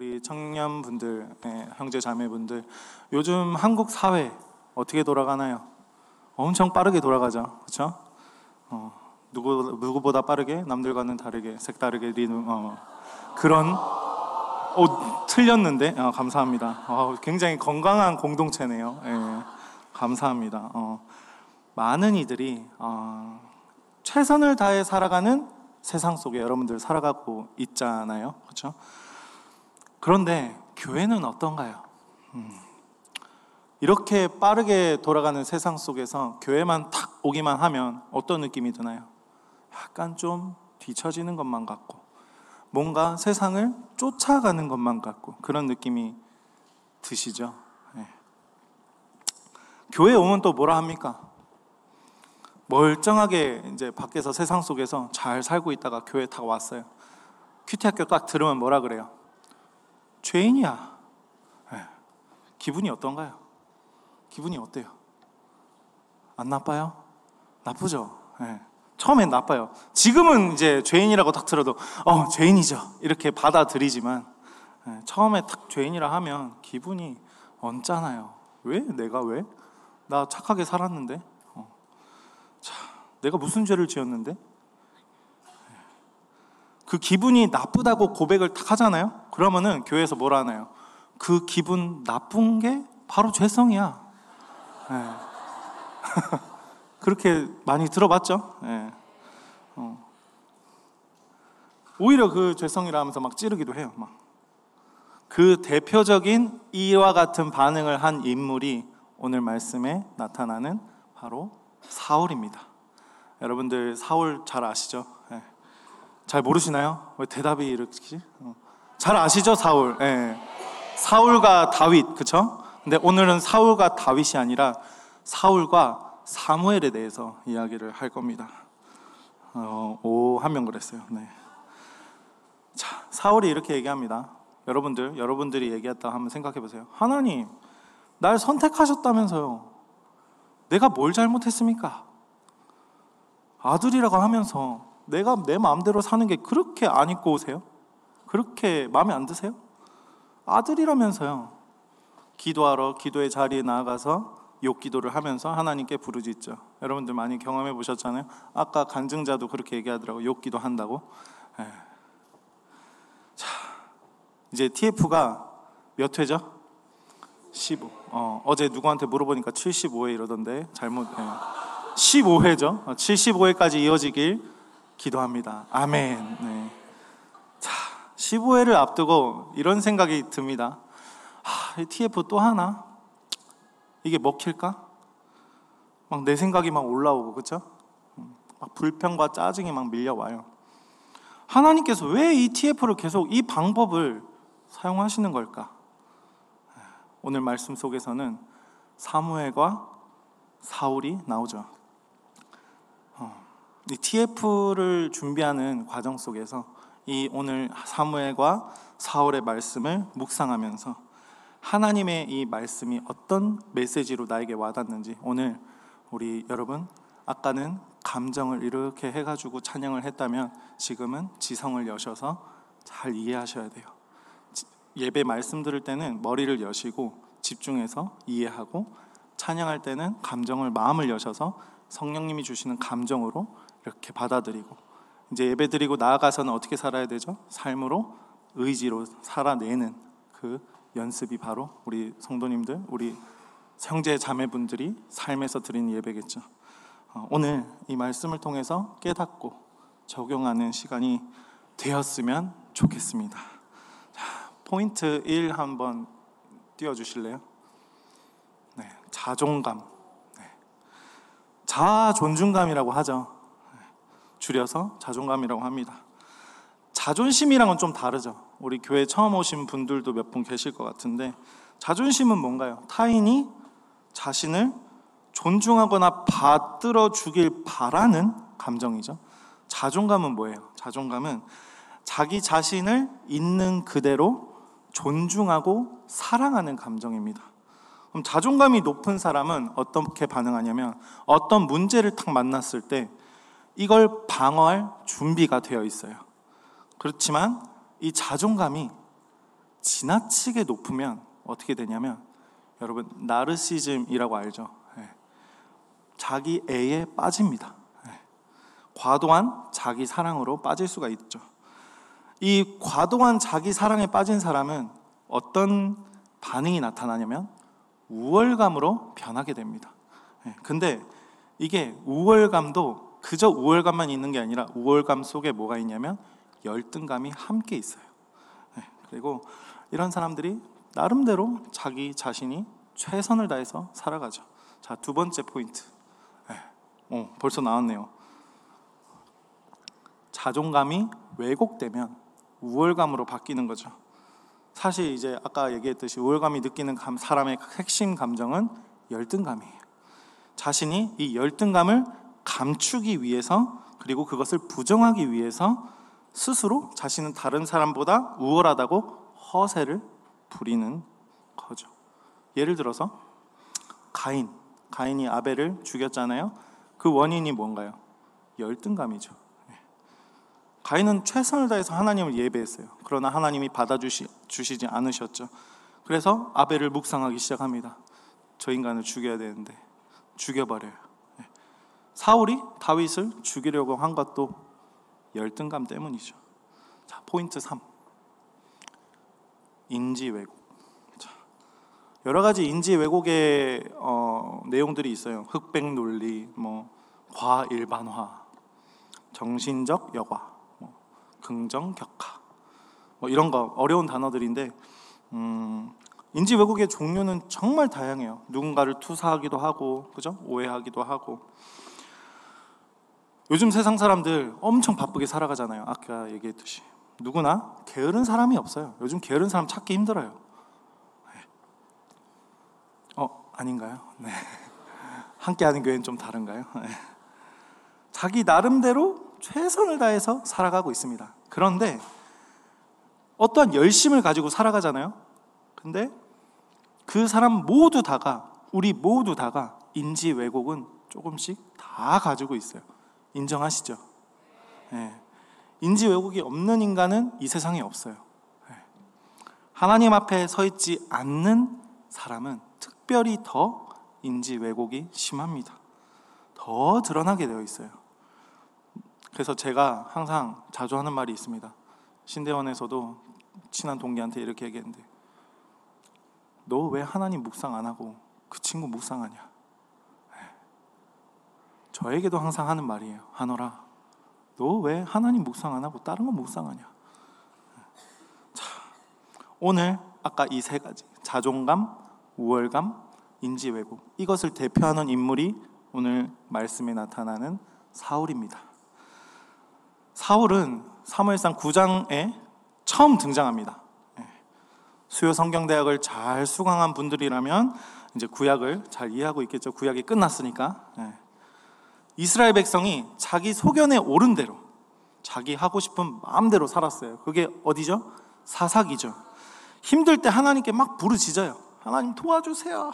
우리 청년분들, 예, 형제 자매분들, 요즘 한국 사회 어떻게 돌아가나요? 엄청 빠르게 돌아가죠, 그렇죠? 어, 누구 누구보다 빠르게 남들과는 다르게 색다르게 리는 어, 그런 어, 틀렸는데 어, 감사합니다. 어, 굉장히 건강한 공동체네요. 예, 감사합니다. 어, 많은 이들이 어, 최선을 다해 살아가는 세상 속에 여러분들 살아가고 있잖아요, 그렇죠? 그런데 교회는 어떤가요? 음, 이렇게 빠르게 돌아가는 세상 속에서 교회만 탁 오기만 하면 어떤 느낌이 드나요? 약간 좀 뒤처지는 것만 같고 뭔가 세상을 쫓아가는 것만 같고 그런 느낌이 드시죠? 네. 교회 오면 또 뭐라 합니까? 멀쩡하게 이제 밖에서 세상 속에서 잘 살고 있다가 교회 딱 왔어요. 큐티 학교 딱 들으면 뭐라 그래요? 죄인이야. 네. 기분이 어떤가요? 기분이 어때요? 안 나빠요? 나쁘죠? 네. 처음엔 나빠요. 지금은 이제 죄인이라고 딱 들어도 어 죄인이죠 이렇게 받아들이지만 네, 처음에 딱 죄인이라 하면 기분이 언짢아요. 왜 내가 왜? 나 착하게 살았는데. 어. 자, 내가 무슨 죄를 지었는데? 그 기분이 나쁘다고 고백을 딱 하잖아요. 그러면은 교회에서 뭐라 하나요? 그 기분 나쁜 게 바로 죄성이야. 네. 그렇게 많이 들어봤죠? 네. 어. 오히려 그 죄성이라 하면서 막 찌르기도 해요. 막. 그 대표적인 이와 같은 반응을 한 인물이 오늘 말씀에 나타나는 바로 사울입니다. 여러분들 사울 잘 아시죠? 네. 잘 모르시나요? 왜 대답이 이렇게? 어. 잘 아시죠, 사울? 네. 사울과 다윗, 그쵸? 근데 오늘은 사울과 다윗이 아니라 사울과 사무엘에 대해서 이야기를 할 겁니다. 어, 오, 한 명 그랬어요. 네. 자, 사울이 이렇게 얘기합니다. 여러분들, 여러분들이 얘기했다 한번 생각해 보세요. 하나님, 날 선택하셨다면서요. 내가 뭘 잘못했습니까? 아들이라고 하면서 내가 내 마음대로 사는 게 그렇게 안 입고 오세요? 그렇게 마음에 안 드세요? 아들이라면서요. 기도하러 기도의 자리에 나아가서 욕 기도를 하면서 하나님께 부르짖죠. 여러분들 많이 경험해 보셨잖아요. 아까 간증자도 그렇게 얘기하더라고. 욕 기도 한다고. 예. 자, 이제 TF가 몇 회죠? 15. 어, 어제 누구한테 물어보니까 75회 이러던데 잘못. 예. 15회죠. 75회까지 이어지길 기도합니다. 아멘. 네. 자, 15회를 앞두고 이런 생각이 듭니다. 하, TF 또 하나? 이게 먹힐까? 막 내 생각이 막 올라오고 그렇죠? 막 불평과 짜증이 막 밀려와요. 하나님께서 왜 이 TF를 계속 이 방법을 사용하시는 걸까? 오늘 말씀 속에서는 사무엘과 사울이 나오죠. TF를 준비하는 과정 속에서 이 오늘 사무엘과 사울의 말씀을 묵상하면서 하나님의 이 말씀이 어떤 메시지로 나에게 와닿는지 오늘 우리 여러분 아까는 감정을 이렇게 해가지고 찬양을 했다면 지금은 지성을 여셔서 잘 이해하셔야 돼요. 예배 말씀 들을 때는 머리를 여시고 집중해서 이해하고 찬양할 때는 감정을 마음을 여셔서 성령님이 주시는 감정으로 이렇게 받아들이고 이제 예배 드리고 나아가서는 어떻게 살아야 되죠? 삶으로 의지로 살아내는 그 연습이 바로 우리 성도님들, 우리 형제 자매분들이 삶에서 드리는 예배겠죠. 어, 오늘 이 말씀을 통해서 깨닫고 적용하는 시간이 되었으면 좋겠습니다. 자, 포인트 1 한번 띄워 주실래요? 네, 자존감. 네. 자존중감이라고 하죠. 네, 줄여서 자존감이라고 합니다. 자존심이랑은 좀 다르죠. 우리 교회 처음 오신 분들도 몇 분 계실 것 같은데 자존심은 뭔가요? 타인이 자신을 존중하거나 받들어 주길 바라는 감정이죠. 자존감은 뭐예요? 자존감은 자기 자신을 있는 그대로 존중하고 사랑하는 감정입니다. 그럼 자존감이 높은 사람은 어떻게 반응하냐면 어떤 문제를 딱 만났을 때 이걸 방어할 준비가 되어 있어요. 그렇지만 이 자존감이 지나치게 높으면 어떻게 되냐면 여러분 나르시즘이라고 알죠? 예. 자기 애에 빠집니다. 예. 과도한 자기 사랑으로 빠질 수가 있죠. 이 과도한 자기 사랑에 빠진 사람은 어떤 반응이 나타나냐면 우월감으로 변하게 됩니다. 예. 근데 이게 우월감도 그저 우월감만 있는 게 아니라 우월감 속에 뭐가 있냐면 열등감이 함께 있어요. 그리고 이런 사람들이 나름대로 자기 자신이 최선을 다해서 살아가죠. 자, 두 번째 포인트. 어, 벌써 나왔네요. 자존감이 왜곡되면 우월감으로 바뀌는 거죠. 사실 이제 아까 얘기했듯이 우월감이 느끼는 감, 사람의 핵심 감정은 열등감이에요. 자신이 이 열등감을 감추기 위해서 그리고 그것을 부정하기 위해서 스스로 자신은 다른 사람보다 우월하다고 허세를 부리는 거죠. 예를 들어서 가인, 가인이 아벨을 죽였잖아요. 그 원인이 뭔가요? 열등감이죠. 예. 가인은 최선을 다해서 하나님을 예배했어요. 그러나 하나님이 받아주시지 않으셨죠. 그래서 아벨을 묵상하기 시작합니다. 저 인간을 죽여야 되는데 죽여버려요. 예. 사울이 다윗을 죽이려고 한 것도 열등감 때문이죠. 자, 포인트 3. 인지 왜곡. 자, 여러 가지 인지 왜곡의 어, 내용들이 있어요. 흑백 논리, 뭐 과일반화, 정신적 여과, 뭐, 긍정 격하, 뭐 이런 거 어려운 단어들인데 음, 인지 왜곡의 종류는 정말 다양해요. 누군가를 투사하기도 하고, 그죠? 오해하기도 하고. 요즘 세상 사람들 엄청 바쁘게 살아가잖아요. 아까 얘기했듯이. 누구나 게으른 사람이 없어요. 요즘 게으른 사람 찾기 힘들어요. 네. 어, 아닌가요? 네. 함께 하는 교회는 좀 다른가요? 네. 자기 나름대로 최선을 다해서 살아가고 있습니다. 그런데 어떠한 열심을 가지고 살아가잖아요. 근데 그 사람 모두 다가 우리 모두 다가 인지 왜곡은 조금씩 다 가지고 있어요. 인정하시죠? 네. 인지 왜곡이 없는 인간은 이 세상에 없어요. 네. 하나님 앞에 서 있지 않는 사람은 특별히 더 인지 왜곡이 심합니다. 더 드러나게 되어 있어요. 그래서 제가 항상 자주 하는 말이 있습니다. 신대원에서도 친한 동기한테 이렇게 얘기했는데, 너 왜 하나님 묵상 안 하고 그 친구 묵상하냐? 저에게도 항상 하는 말이에요. 하노라, 너 왜 하나님 묵상 안 하고 다른 거 묵상하냐? 자, 오늘 아까 이 세 가지 자존감, 우월감, 인지 왜곡 이것을 대표하는 인물이 오늘 말씀에 나타나는 사울입니다. 사울은 사무엘상 9장에 처음 등장합니다. 예. 수요 성경대학을 잘 수강한 분들이라면 이제 구약을 잘 이해하고 있겠죠. 구약이 끝났으니까. 예. 이스라엘 백성이 자기 소견에 오른 대로 자기 하고 싶은 마음대로 살았어요. 그게 어디죠? 사사기죠. 힘들 때 하나님께 막 부르짖어요. 하나님 도와주세요.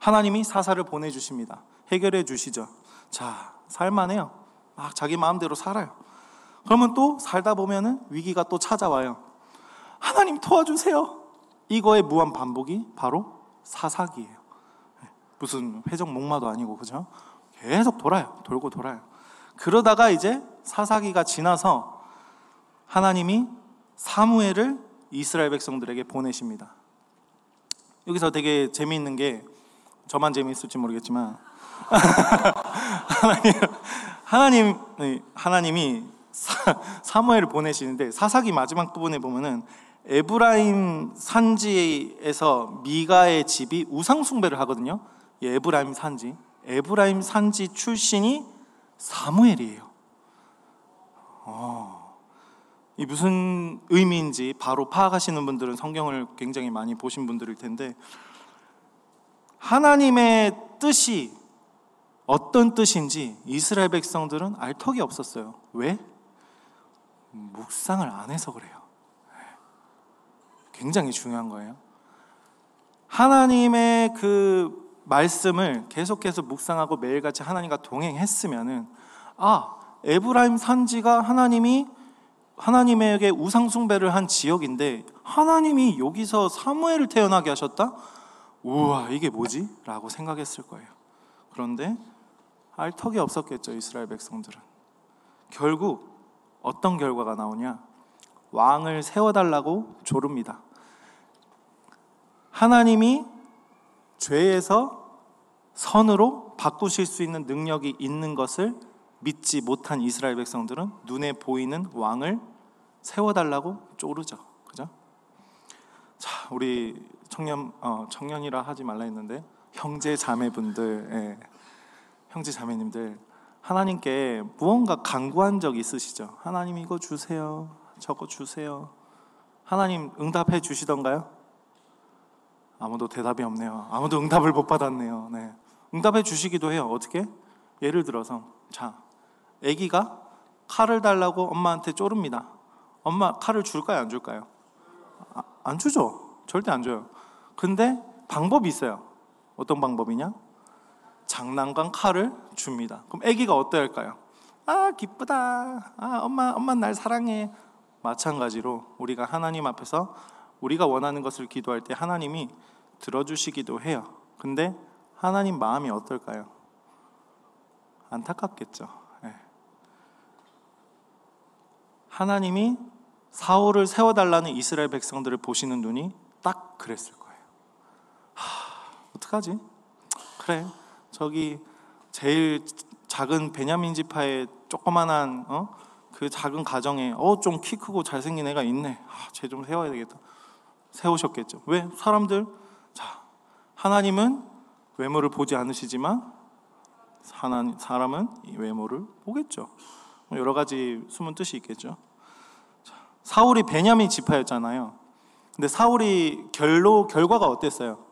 하나님이 사사를 보내 주십니다. 해결해 주시죠. 자, 살만해요. 막 자기 마음대로 살아요. 그러면 또 살다 보면은 위기가 또 찾아와요. 하나님 도와주세요. 이거의 무한 반복이 바로 사사기예요. 무슨 회적 목마도 아니고 그죠? 계속 돌아요. 돌고 돌아요. 그러다가 이제 사사기가 지나서 하나님이 사무엘을 이스라엘 백성들에게 보내십니다. 여기서 되게 재미있는 게 저만 재미있을지 모르겠지만 하나님 하나님 하나님이 사, 무엘을 보내시는데 사사기 마지막 부분에 보면은 에브라임 산지에서 미가의 집이 우상 숭배를 하거든요. 에브라임 산지. 에브라임 산지 출신이 사무엘이에요. 어, 이 무슨 의미인지 바로 파악하시는 분들은 성경을 굉장히 많이 보신 분들일 텐데 하나님의 뜻이 어떤 뜻인지 이스라엘 백성들은 알 턱이 없었어요. 왜? 묵상을 안 해서 그래요. 굉장히 중요한 거예요. 하나님의 그 말씀을 계속해서 묵상하고 매일같이 하나님과 동행했으면은 아 에브라임 산지가 하나님이 하나님에게 우상 숭배를 한 지역인데 하나님이 여기서 사무엘을 태어나게 하셨다? 우와, 이게 뭐지? 라고 생각했을 거예요. 그런데 알 턱이 없었겠죠, 이스라엘 백성들은. 결국 어떤 결과가 나오냐? 왕을 세워달라고 조릅니다. 하나님이 죄에서 선으로 바꾸실 수 있는 능력이 있는 것을 믿지 못한 이스라엘 백성들은 눈에 보이는 왕을 세워달라고 쪼르죠. 그죠? 자, 우리 청년 어, 청년이라 하지 말라 했는데 형제 자매분들, 예, 형제 자매님들 하나님께 무언가 강구한 적 있으시죠? 하나님 이거 주세요, 저거 주세요. 하나님 응답해 주시던가요? 아무도 대답이 없네요. 아무도 응답을 못 받았네요. 네. 응답해 주시기도 해요. 어떻게? 예를 들어서 자, 아기가 칼을 달라고 엄마한테 쪼릅니다. 엄마 칼을 줄까요, 안 줄까요? 아, 안 주죠. 절대 안 줘요. 근데 방법이 있어요. 어떤 방법이냐? 장난감 칼을 줍니다. 그럼 아기가 어떨까요? 아, 기쁘다. 아, 엄마, 엄마 날 사랑해. 마찬가지로 우리가 하나님 앞에서 우리가 원하는 것을 기도할 때 하나님이 들어주시기도 해요. 근데 하나님 마음이 어떨까요? 안타깝겠죠. 네. 하나님이 사울을 세워달라는 이스라엘 백성들을 보시는 눈이 딱 그랬을 거예요. 하, 어떡하지? 그래, 저기 제일 작은 베냐민 지파의 조그만한 어? 그 작은 가정에 어 좀 키 크고 잘생긴 애가 있네. 아, 쟤좀 세워야 되겠다. 세우셨겠죠. 왜? 사람들 자 하나님은 외모를 보지 않으시지만 사람은 외모를 보겠죠. 뭐 여러 가지 숨은 뜻이 있겠죠. 자, 사울이 베냐민 지파였잖아요. 근데 사울이 결로 결과가 어땠어요?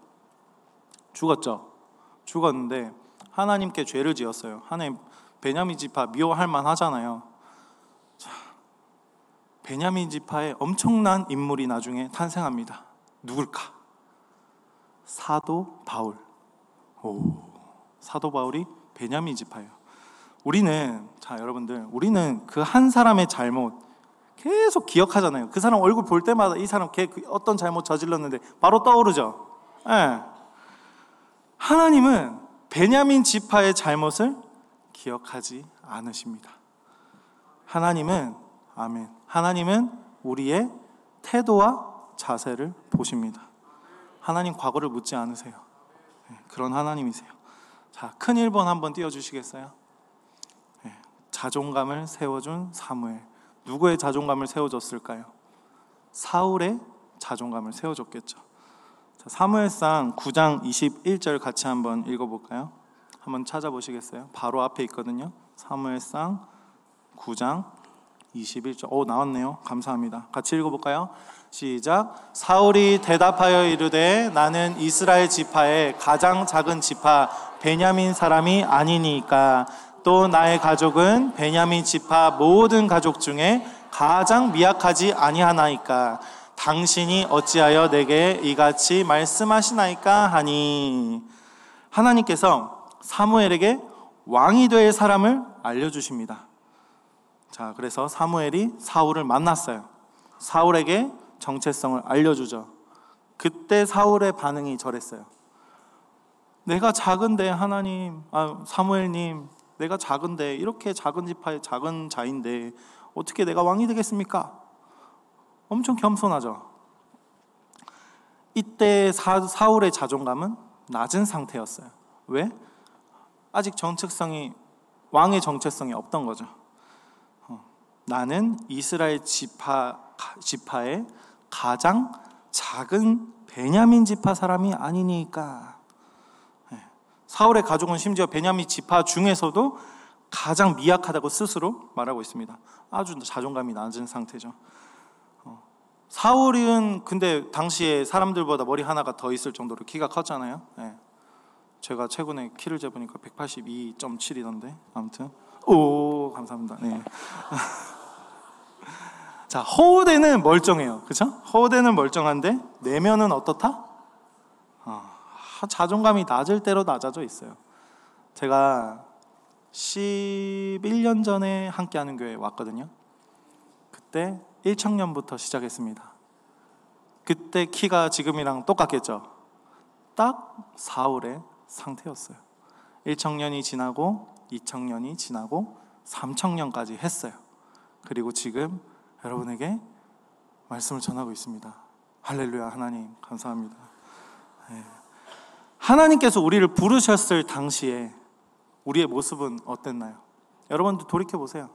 죽었죠. 죽었는데 하나님께 죄를 지었어요. 하나님 베냐민 지파 미워할 만하잖아요. 자, 베냐민 지파에 엄청난 인물이 나중에 탄생합니다. 누굴까? 사도 바울. 오, 사도 바울이 베냐민 지파예요. 우리는 자 여러분들 우리는 그 한 사람의 잘못 계속 기억하잖아요. 그 사람 얼굴 볼 때마다 이 사람 걔그 어떤 잘못 저질렀는데 바로 떠오르죠. 예. 하나님은 베냐민 지파의 잘못을 기억하지 않으십니다. 하나님은 아멘. 하나님은 우리의 태도와 자세를 보십니다. 하나님 과거를 묻지 않으세요. 네, 그런 하나님이세요. 자, 큰 1번 한번 띄워 주시겠어요? 네, 자존감을 세워준 사무엘. 누구의 자존감을 세워줬을까요? 사울의 자존감을 세워줬겠죠. 자, 사무엘상 9장 21절 같이 한번 읽어볼까요? 한번 찾아보시겠어요? 바로 앞에 있거든요. 사무엘상 9장 21절. 오 나왔네요. 감사합니다. 같이 읽어볼까요? 시작. 사울이 대답하여 이르되 나는 이스라엘 지파의 가장 작은 지파 베냐민 사람이 아니니까 또 나의 가족은 베냐민 지파 모든 가족 중에 가장 미약하지 아니하나이까 당신이 어찌하여 내게 이같이 말씀하시나이까 하니 하나님께서 사무엘에게 왕이 될 사람을 알려주십니다. 자, 그래서 사무엘이 사울을 만났어요. 사울에게 정체성을 알려주죠. 그때 사울의 반응이 저랬어요. 내가 작은데 하나님, 아, 사무엘님, 내가 작은데 이렇게 작은 지파의 작은 자인데 어떻게 내가 왕이 되겠습니까? 엄청 겸손하죠. 이때 사, 사울의 자존감은 낮은 상태였어요. 왜? 아직 정체성이 왕의 정체성이 없던 거죠. 어, 나는 이스라엘 지파 지파의 가장 작은 베냐민 지파 사람이 아니니까. 네. 사울의 가족은 심지어 베냐민 지파 중에서도 가장 미약하다고 스스로 말하고 있습니다. 아주 자존감이 낮은 상태죠. 어. 사울은 근데 당시에 사람들보다 머리 하나가 더 있을 정도로 키가 컸잖아요. 네. 제가 최근에 키를 재보니까 182.7이던데 아무튼 오 감사합니다. 네. 자, 허우대는 멀쩡해요. 그쵸? 허우대는 멀쩡한데, 내면은 어떻다? 어, 자존감이 낮을 대로 낮아져 있어요. 제가 11년 전에 함께 하는 교회에 왔거든요. 그때 1청년부터 시작했습니다. 그때 키가 지금이랑 똑같겠죠. 딱 사울의 상태였어요. 1청년이 지나고 2청년이 지나고 3청년까지 했어요. 그리고 지금 여러분에게 말씀을 전하고 있습니다. 할렐루야 하나님 감사합니다. 네. 하나님께서 우리를 부르셨을 당시에 우리의 모습은 어땠나요? 여러분도 돌이켜 보세요.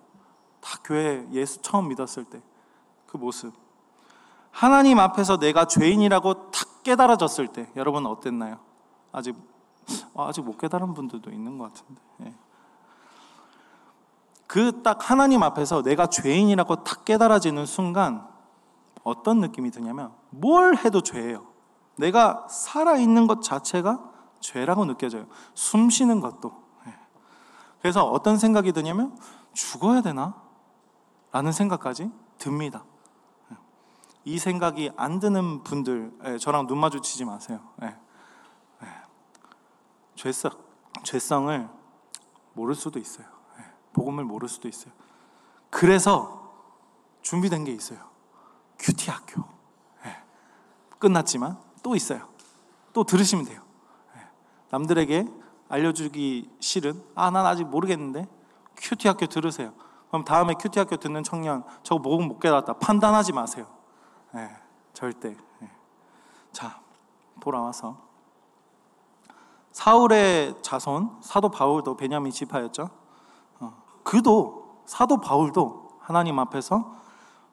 다 교회 예수 처음 믿었을 때 그 모습. 하나님 앞에서 내가 죄인이라고 탁 깨달아졌을 때 여러분 어땠나요? 아직 어, 아직 못 깨달은 분들도 있는 것 같은데. 예. 그 딱 하나님 앞에서 내가 죄인이라고 탁 깨달아지는 순간 어떤 느낌이 드냐면 뭘 해도 죄예요. 내가 살아있는 것 자체가 죄라고 느껴져요. 숨 쉬는 것도. 예. 그래서 어떤 생각이 드냐면 죽어야 되나? 라는 생각까지 듭니다. 예. 이 생각이 안 드는 분들, 예, 저랑 눈 마주치지 마세요. 죄성, 죄성을 모를 수도 있어요. 복음을 모를 수도 있어요. 그래서 준비된 게 있어요. 큐티 학교. 네. 끝났지만 또 있어요. 또 들으시면 돼요. 네. 남들에게 알려주기 싫은 아 난 아직 모르겠는데 QT 학교 들으세요. 그럼 다음에 QT 학교 듣는 청년 저거 복음 못 깨달았다 판단하지 마세요. 네. 절대. 자 돌아와서 사울의 자손 사도 바울도 베냐민 지파였죠. 그도 사도 바울도 하나님 앞에서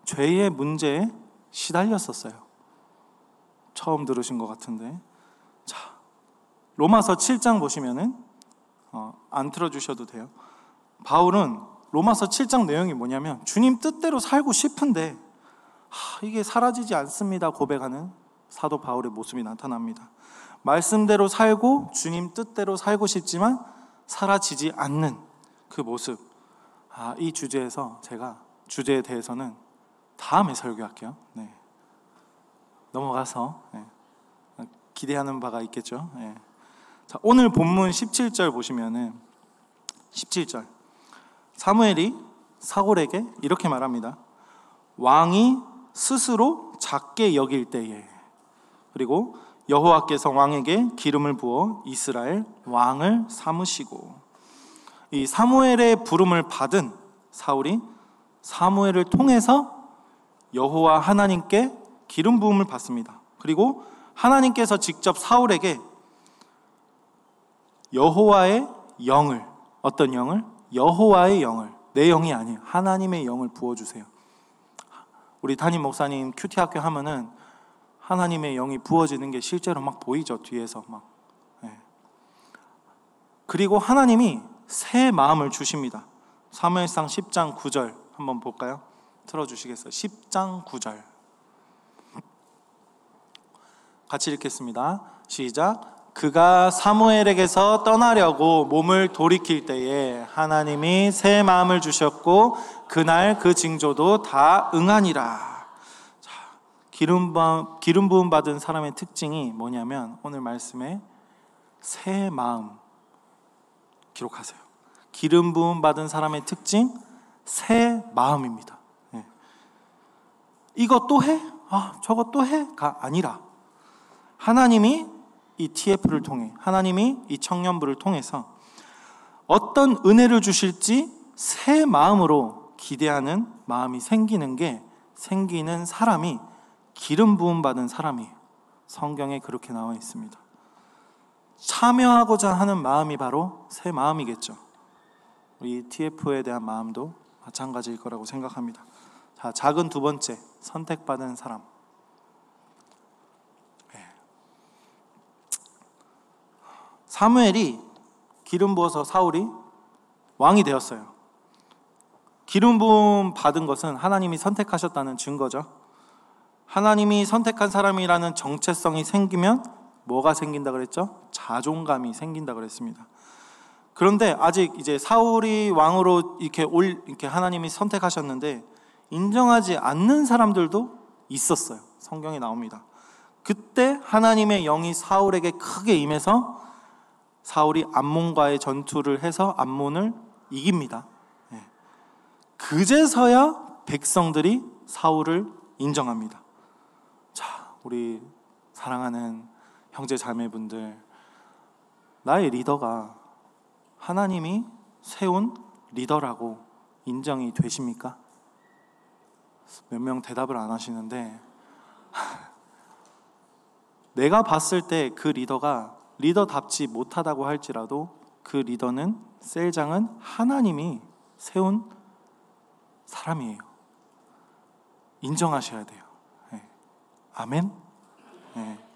죄의 문제에 시달렸었어요. 처음 들으신 것 같은데. 자, 로마서 7장 보시면은 어, 안 틀어 주셔도 돼요. 바울은 로마서 7장 내용이 뭐냐면 주님 뜻대로 살고 싶은데 하, 이게 사라지지 않습니다. 고백하는 사도 바울의 모습이 나타납니다. 말씀대로 살고 주님 뜻대로 살고 싶지만 사라지지 않는 그 모습. 아, 이 주제에서 제가 주제에 대해서는 다음에 설교할게요. 네. 넘어가서 네. 기대하는 바가 있겠죠. 네. 자, 오늘 본문 17절 보시면은 17절 사무엘이 사골에게 이렇게 말합니다. 왕이 스스로 작게 여길 때에 그리고 여호와께서 왕에게 기름을 부어 이스라엘 왕을 삼으시고 이 사무엘의 부름을 받은 사울이 사무엘을 통해서 여호와 하나님께 기름 부음을 받습니다. 그리고 하나님께서 직접 사울에게 여호와의 영을 어떤 영을 여호와의 영을 내 영이 아니에요. 하나님의 영을 부어 주세요. 우리 담임 목사님 큐티 학교 하면은 하나님의 영이 부어지는 게 실제로 막 보이죠 뒤에서 막. 네. 그리고 하나님이 새 마음을 주십니다. 사무엘상 10장 9절 한번 볼까요? 틀어 주시겠어요? 10장 9절. 같이 읽겠습니다. 시작. 그가 사무엘에게서 떠나려고 몸을 돌이킬 때에 하나님이 새 마음을 주셨고 그날 그 징조도 다 응하니라. 자, 기름 부음, 받은 사람의 특징이 뭐냐면 오늘 말씀에 새 마음 기록하세요. 기름 부음 받은 사람의 특징 새 마음입니다. 네. 이것 또 해? 아, 저것 또 해?가 아니라 하나님이 이 TF를 통해 하나님이 이 청년부를 통해서 어떤 은혜를 주실지 새 마음으로 기대하는 마음이 생기는 게 생기는 사람이 기름 부음 받은 사람이 성경에 그렇게 나와 있습니다. 참여하고자 하는 마음이 바로 새 마음이겠죠. 우리 TF에 대한 마음도 마찬가지일 거라고 생각합니다. 자, 작은 두 번째 선택받은 사람. 네. 사무엘이 기름 부어서 사울이 왕이 되었어요. 기름 부음 받은 것은 하나님이 선택하셨다는 증거죠. 하나님이 선택한 사람이라는 정체성이 생기면 뭐가 생긴다 그랬죠? 자존감이 생긴다 그랬습니다. 그런데 아직 이제 사울이 왕으로 이렇게 올 이렇게 하나님이 선택하셨는데 인정하지 않는 사람들도 있었어요. 성경에 나옵니다. 그때 하나님의 영이 사울에게 크게 임해서 사울이 암몬과의 전투를 해서 암몬을 이깁니다. 네. 그제서야 백성들이 사울을 인정합니다. 자, 우리 사랑하는 형제 자매분들, 나의 리더가 하나님이 세운 리더라고 인정이 되십니까? 몇 명 대답을 안 하시는데 내가 봤을 때 그 리더가 리더답지 못하다고 할지라도 그 리더는 셀장은 하나님이 세운 사람이에요. 인정하셔야 돼요. 네. 아멘. 네.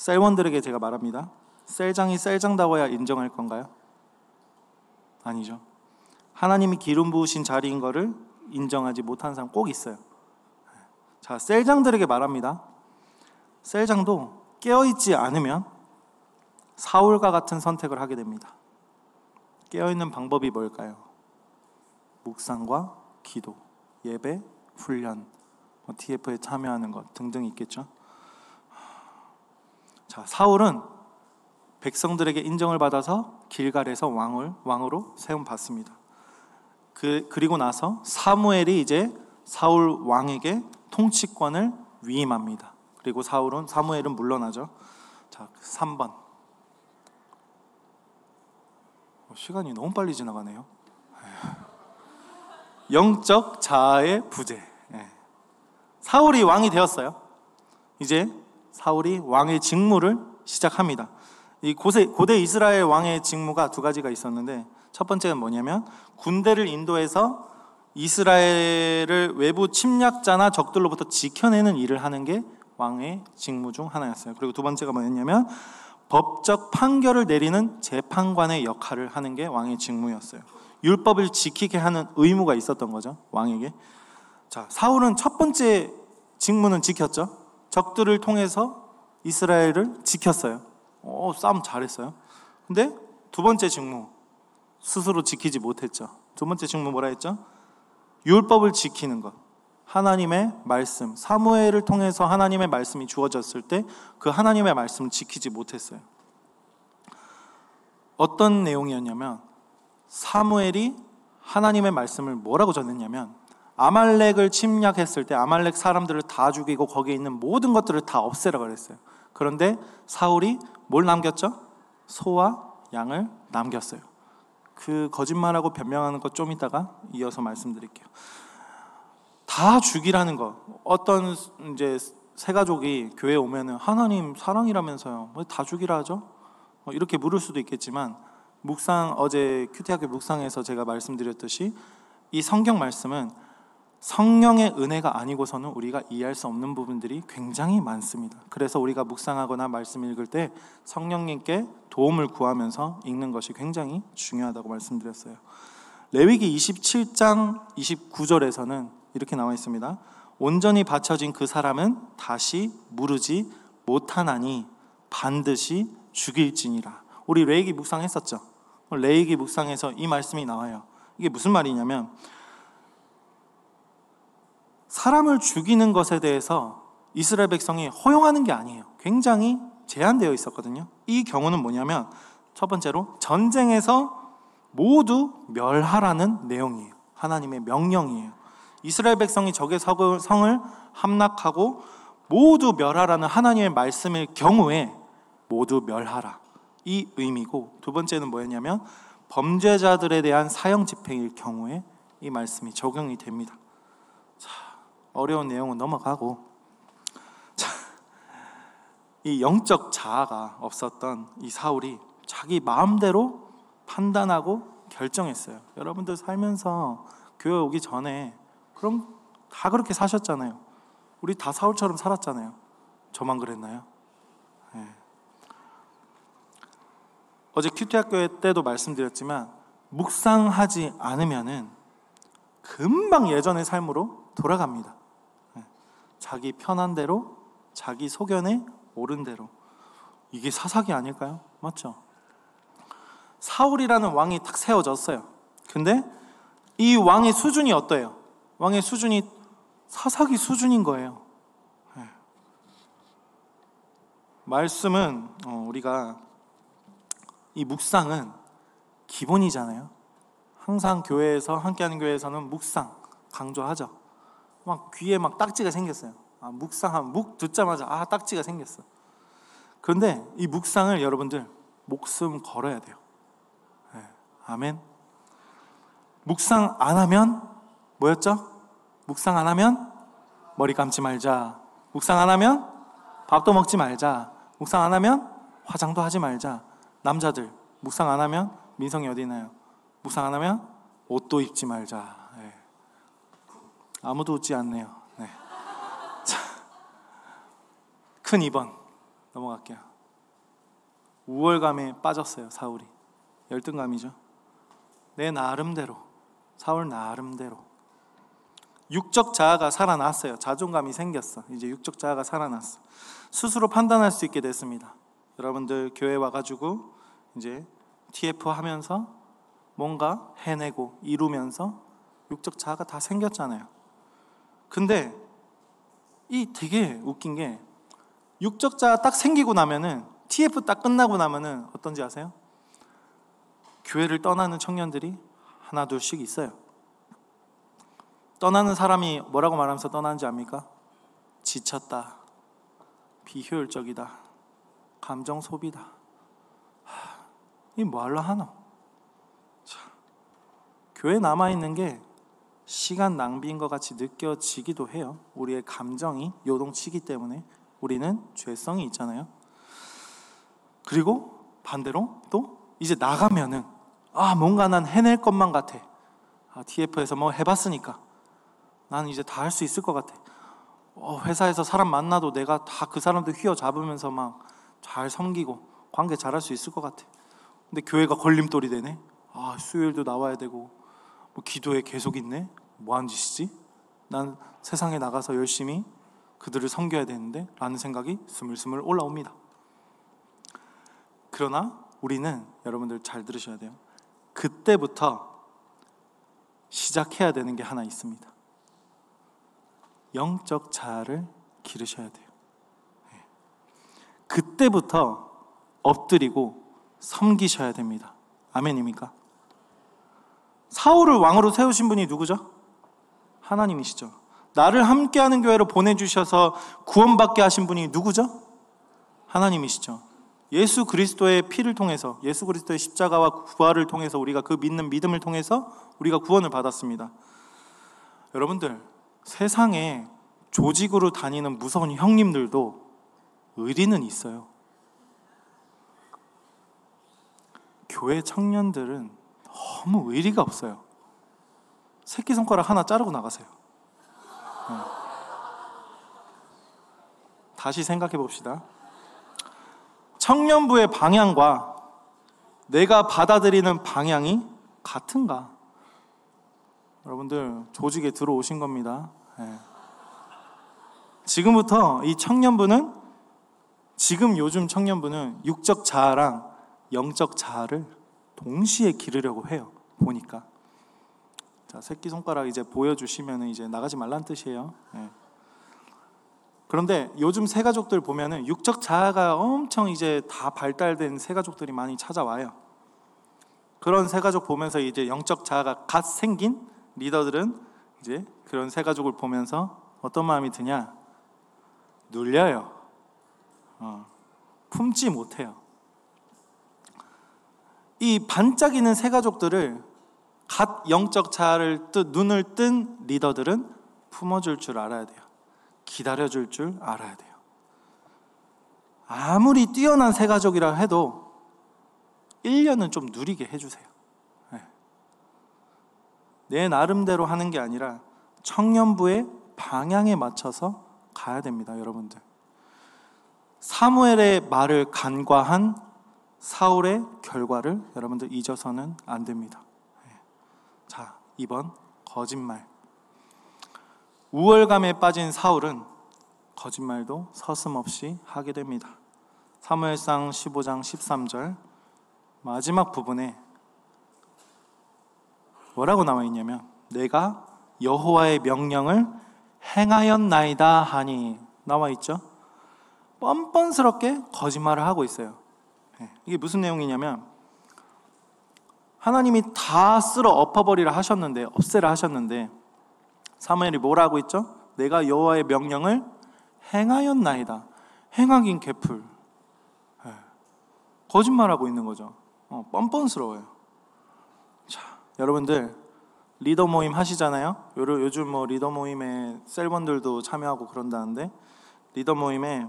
자, 셀원들에게 제가 말합니다. 셀장이 셀장다워야 인정할 건가요? 아니죠. 하나님이 기름 부으신 자리인 거를 인정하지 못한 사람 꼭 있어요. 자, 셀장들에게 말합니다. 셀장도 깨어있지 않으면 사울과 같은 선택을 하게 됩니다. 깨어있는 방법이 뭘까요? 묵상과 기도, 예배, 훈련, TF에 뭐 참여하는 것 등등 있겠죠. 자, 사울은 백성들에게 인정을 받아서 길갈에서 왕을 왕으로 세움 받습니다. 그 그리고 나서 사무엘이 이제 사울 왕에게 통치권을 위임합니다. 그리고 사울은 사무엘은 물러나죠. 자, 3번. 어, 시간이 너무 빨리 지나가네요. 영적 자아의 부재. 예. 사울이 왕이 되었어요. 이제 사울이 왕의 직무를 시작합니다. 이 고세, 고대 이스라엘 왕의 직무가 두 가지가 있었는데 첫 번째는 뭐냐면 군대를 인도해서 이스라엘을 외부 침략자나 적들로부터 지켜내는 일을 하는 게 왕의 직무 중 하나였어요. 그리고 두 번째가 뭐였냐면 법적 판결을 내리는 재판관의 역할을 하는 게 왕의 직무였어요. 율법을 지키게 하는 의무가 있었던 거죠. 왕에게. 자, 사울은 첫 번째 직무는 지켰죠. 적들을 통해서 이스라엘을 지켰어요. 오, 싸움 잘했어요. 근데 두 번째 직무 스스로 지키지 못했죠. 두 번째 직무 뭐라 했죠? 율법을 지키는 것. 하나님의 말씀, 사무엘을 통해서 하나님의 말씀이 주어졌을 때 그 하나님의 말씀을 지키지 못했어요. 어떤 내용이었냐면 사무엘이 하나님의 말씀을 뭐라고 전했냐면 아말렉을 침략했을 때 아말렉 사람들을 다 죽이고 거기에 있는 모든 것들을 다 없애라 그랬어요. 그런데 사울이 뭘 남겼죠? 소와 양을 남겼어요. 그 거짓말하고 변명하는 것 좀 이따가 이어서 말씀드릴게요. 다 죽이라는 것. 어떤 이제 세 가족이 교회 오면은 하나님 사랑이라면서요. 다 죽이라 하죠? 뭐 이렇게 물을 수도 있겠지만 묵상 어제 큐티학교 묵상에서 제가 말씀드렸듯이 이 성경 말씀은 성령의 은혜가 아니고서는 우리가 이해할 수 없는 부분들이 굉장히 많습니다. 그래서 우리가 묵상하거나 말씀 읽을 때 성령님께 도움을 구하면서 읽는 것이 굉장히 중요하다고 말씀드렸어요. 레위기 27장 29절에서는 이렇게 나와 있습니다. 온전히 바쳐진 그 사람은 다시 무르지 못하나니 반드시 죽일지니라. 우리 레이기 묵상했었죠. 레이기 묵상에서 이 말씀이 나와요. 이게 무슨 말이냐면 사람을 죽이는 것에 대해서 이스라엘 백성이 허용하는 게 아니에요. 굉장히 제한되어 있었거든요. 이 경우는 뭐냐면 첫 번째로 전쟁에서 모두 멸하라는 내용이에요. 하나님의 명령이에요. 이스라엘 백성이 적의 성을 함락하고 모두 멸하라는 하나님의 말씀일 경우에 모두 멸하라. 이 의미고 두 번째는 뭐였냐면 범죄자들에 대한 사형 집행일 경우에 이 말씀이 적용이 됩니다. 자, 어려운 내용은 넘어가고 자, 이 영적 자아가 없었던 이 사울이 자기 마음대로 판단하고 결정했어요. 여러분들 살면서 교회 오기 전에 그럼 다 그렇게 사셨잖아요. 우리 다 사울처럼 살았잖아요. 저만 그랬나요? 네. 어제 큐티 학교 때도 말씀드렸지만 묵상하지 않으면은 금방 예전의 삶으로 돌아갑니다. 네. 자기 편한 대로, 자기 소견에 옳은 대로. 이게 사사기 아닐까요? 맞죠? 사울이라는 왕이 딱 세워졌어요. 근데 이 왕의 수준이 어때요? 왕의 수준이 사사기 수준인 거예요. 네. 말씀은 어, 우리가 이 묵상은 기본이잖아요. 항상 교회에서 함께하는 교회에서는 묵상 강조하죠. 막 귀에 막 딱지가 생겼어요. 아, 묵상한 묵 듣자마자 아 딱지가 생겼어. 그런데 이 묵상을 여러분들 목숨 걸어야 돼요. 네. 아멘. 묵상 안 하면 뭐였죠? 묵상 안 하면 머리 감지 말자. 묵상 안 하면 밥도 먹지 말자. 묵상 안 하면 화장도 하지 말자. 남자들 묵상 안 하면 민성이 어디 있나요? 묵상 안 하면 옷도 입지 말자. 네. 아무도 웃지 않네요. 네. 자, 큰 2번 넘어갈게요. 우월감에 빠졌어요, 사울이. 열등감이죠. 내 나름대로, 사울 나름대로. 육적 자아가 살아났어요. 자존감이 생겼어. 이제 육적 자아가 살아났어. 스스로 판단할 수 있게 됐습니다. 여러분들 교회 와가지고 이제 TF 하면서 뭔가 해내고 이루면서 육적 자아가 다 생겼잖아요. 근데 이 되게 웃긴 게 육적 자아 딱 생기고 나면은 TF 딱 끝나고 나면은 어떤지 아세요? 교회를 떠나는 청년들이 하나 둘씩 있어요. 떠나는 사람이 뭐라고 말하면서 떠나는지 압니까? 지쳤다. 비효율적이다. 감정 소비다. 이 뭐할라 하노? 자, 교회 남아 있는 게 시간 낭비인 것 같이 느껴지기도 해요. 우리의 감정이 요동치기 때문에 우리는 죄성이 있잖아요. 그리고 반대로 또 이제 나가면은 아 뭔가 난 해낼 것만 같아. 아, TF에서 뭐 해봤으니까 나는 이제 다 할 수 있을 것 같아. 어, 회사에서 사람 만나도 내가 다 그 사람들 휘어잡으면서 막 잘 섬기고 관계 잘할 수 있을 것 같아. 근데 교회가 걸림돌이 되네. 아 수요일도 나와야 되고 뭐 기도에 계속 있네. 뭐 하는 짓이지? 난 세상에 나가서 열심히 그들을 섬겨야 되는데 라는 생각이 스물스물 올라옵니다. 그러나 우리는 여러분들 잘 들으셔야 돼요. 그때부터 시작해야 되는 게 하나 있습니다. 영적 자아를 기르셔야 돼요. 예. 그때부터 엎드리고 섬기셔야 됩니다. 아멘입니까? 사울을 왕으로 세우신 분이 누구죠? 하나님이시죠. 나를 함께하는 교회로 보내주셔서 구원받게 하신 분이 누구죠? 하나님이시죠. 예수 그리스도의 피를 통해서 예수 그리스도의 십자가와 부활을 통해서 우리가 그 믿는 믿음을 통해서 우리가 구원을 받았습니다. 여러분들 세상에 조직으로 다니는 무서운 형님들도 의리는 있어요. 교회 청년들은 너무 의리가 없어요. 새끼손가락 하나 자르고 나가세요. 네. 다시 생각해 봅시다. 청년부의 방향과 내가 받아들이는 방향이 같은가? 여러분들 조직에 들어오신 겁니다. 네. 지금부터 이 청년부는 지금 요즘 청년부는 육적 자아랑 영적 자아를 동시에 기르려고 해요. 보니까 자 새끼 손가락 이제 보여주시면 이제 나가지 말란 뜻이에요. 네. 그런데 요즘 새 가족들 보면은 육적 자아가 엄청 이제 다 발달된 새 가족들이 많이 찾아와요. 그런 새 가족 보면서 이제 영적 자아가 갓 생긴 리더들은 이제 그런 새 가족을 보면서 어떤 마음이 드냐? 눌려요. 어, 품지 못해요. 이 반짝이는 새 가족들을 갓 영적 자아를 뜨, 눈을 뜬 리더들은 품어줄 줄 알아야 돼요. 기다려줄 줄 알아야 돼요. 아무리 뛰어난 새 가족이라 해도 1년은 좀 누리게 해주세요. 네. 내 나름대로 하는 게 아니라 청년부의 방향에 맞춰서 가야 됩니다, 여러분들. 사무엘의 말을 간과한 사울의 결과를 여러분들 잊어서는 안 됩니다. 네. 자, 2번 거짓말. 우월감에 빠진 사울은 거짓말도 서슴없이 하게 됩니다. 사무엘상 15장 13절 마지막 부분에 뭐라고 나와 있냐면 내가 여호와의 명령을 행하였나이다 하니 나와 있죠. 뻔뻔스럽게 거짓말을 하고 있어요. 네, 이게 무슨 내용이냐면 하나님이 다 쓸어 엎어버리라 하셨는데 없애라 하셨는데 사무엘이 뭐라고 했죠? 내가 여호와의 명령을 행하였나이다. 행하긴 개풀. 예. 거짓말하고 있는 거죠. 어, 뻔뻔스러워요. 자, 여러분들 리더 모임 하시잖아요. 요즘 뭐 리더 모임에 셀번들도 참여하고 그런다는데 리더 모임에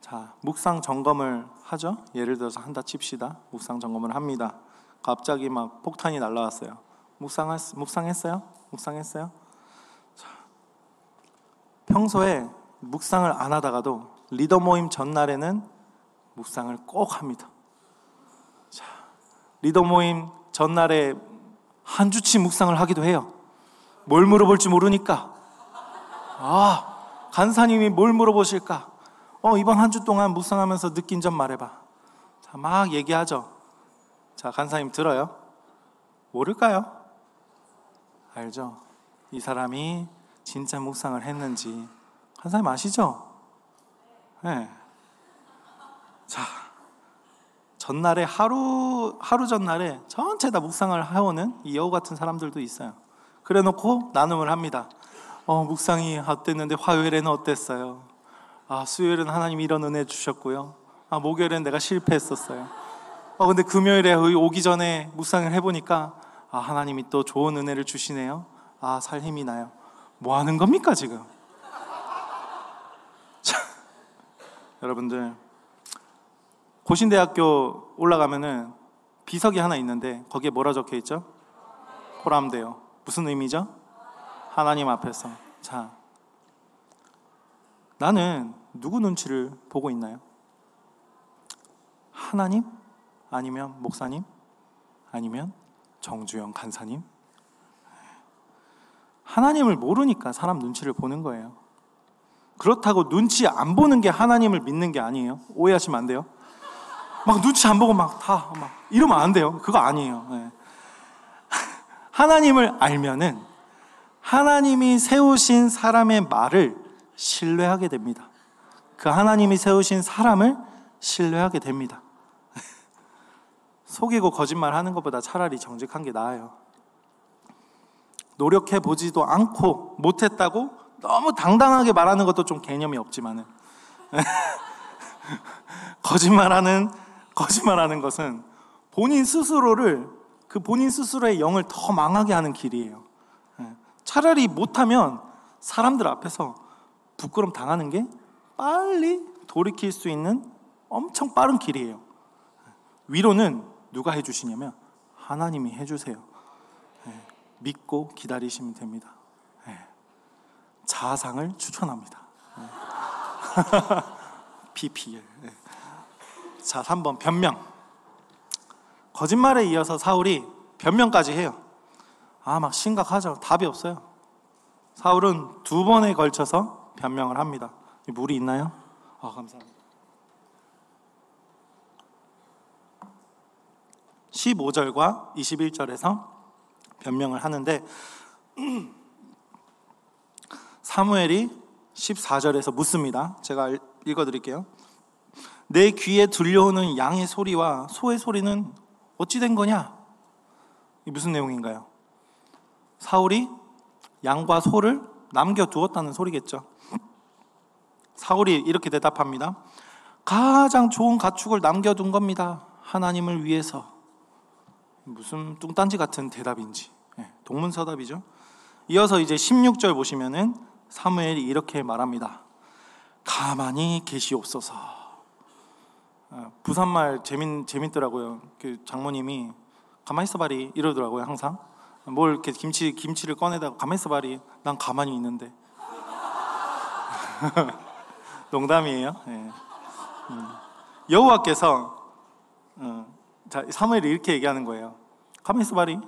자 묵상 점검을 하죠. 예를 들어서 한다 칩시다. 묵상 점검을 합니다. 갑자기 막 폭탄이 날라왔어요. 묵상했, 묵상했어요? 묵상했어요? 자, 평소에 묵상을 안 하다가도 리더 모임 전날에는 묵상을 꼭 합니다. 자, 리더 모임 전날에 한 주치 묵상을 하기도 해요. 뭘 물어볼지 모르니까. 아, 간사님이 뭘 물어보실까? 어, 이번 한 주 동안 묵상하면서 느낀 점 말해봐. 자, 막 얘기하죠. 자, 간사님 들어요? 모를까요? 알죠? 이 사람이 진짜 묵상을 했는지. 간사님 아시죠? 네. 자, 전날에 하루 하루 전날에 전체 다 묵상을 해오는 이 여우 같은 사람들도 있어요. 그래 놓고 나눔을 합니다. 어, 묵상이 어땠는데 화요일에는 어땠어요? 아, 수요일은 하나님이 이런 은혜 주셨고요. 아, 목요일엔 내가 실패했었어요. 어, 근데 금요일에 오기 전에 묵상을 해보니까 아, 하나님이 또 좋은 은혜를 주시네요. 아, 살 힘이 나요. 뭐 하는 겁니까, 지금? 자, 여러분들, 고신대학교 올라가면은 비석이 하나 있는데 거기에 뭐라 적혀 있죠? 호람대요. 무슨 의미죠? 하나님 앞에서. 자, 나는 누구 눈치를 보고 있나요? 하나님? 아니면 목사님? 아니면 정주영 간사님? 하나님을 모르니까 사람 눈치를 보는 거예요. 그렇다고 눈치 안 보는 게 하나님을 믿는 게 아니에요. 오해하시면 안 돼요. 막 눈치 안 보고 막 다막 이러면 안 돼요. 그거 아니에요. 네. 하나님을 알면은 하나님이 세우신 사람의 말을 신뢰하게 됩니다. 그 하나님이 세우신 사람을 신뢰하게 됩니다. 속이고 거짓말 하는 것보다 차라리 정직한 게 나아요. 노력해 보지도 않고 못했다고 너무 당당하게 말하는 것도 좀 개념이 없지만은 거짓말하는 거짓말하는 것은 본인 스스로를 그 본인 스스로의 영을 더 망하게 하는 길이에요. 예. 차라리 못하면 사람들 앞에서 부끄럼 당하는 게 빨리 돌이킬 수 있는 엄청 빠른 길이에요. 위로는 누가 해주시냐면 하나님이 해주세요. 예. 믿고 기다리시면 됩니다. 예. 자상을 추천합니다. PPL. 자, 3번 변명. 거짓말에 이어서 사울이 변명까지 해요. 아, 막 심각하죠. 답이 없어요. 사울은 두 번에 걸쳐서 변명을 합니다. 물이 있나요? 아, 감사합니다. 15절과 21절에서 변명을 하는데 사무엘이 14절에서 묻습니다. 제가 읽어 드릴게요. 내 귀에 들려오는 양의 소리와 소의 소리는 어찌 된 거냐? 이 무슨 내용인가요? 사울이 양과 소를 남겨 두었다는 소리겠죠. 사울이 이렇게 대답합니다. 가장 좋은 가축을 남겨 둔 겁니다. 하나님을 위해서. 무슨 뚱딴지 같은 대답인지. 예, 동문서답이죠. 이어서 이제 16절 보시면은 사무엘이 이렇게 말합니다. 가만히 계시옵소서. 어, 부산말 재밌 재밌더라고요. 그 장모님이 가만히 있어봐리 이러더라고요 항상. 뭘 이렇게 김치 김치를 꺼내다가 가만히 있어봐리 난 가만히 있는데. 농담이에요. 네. 음. 여호와께서 어, 자 사무엘이 이렇게 얘기하는 거예요. 가만히 있어 봐리.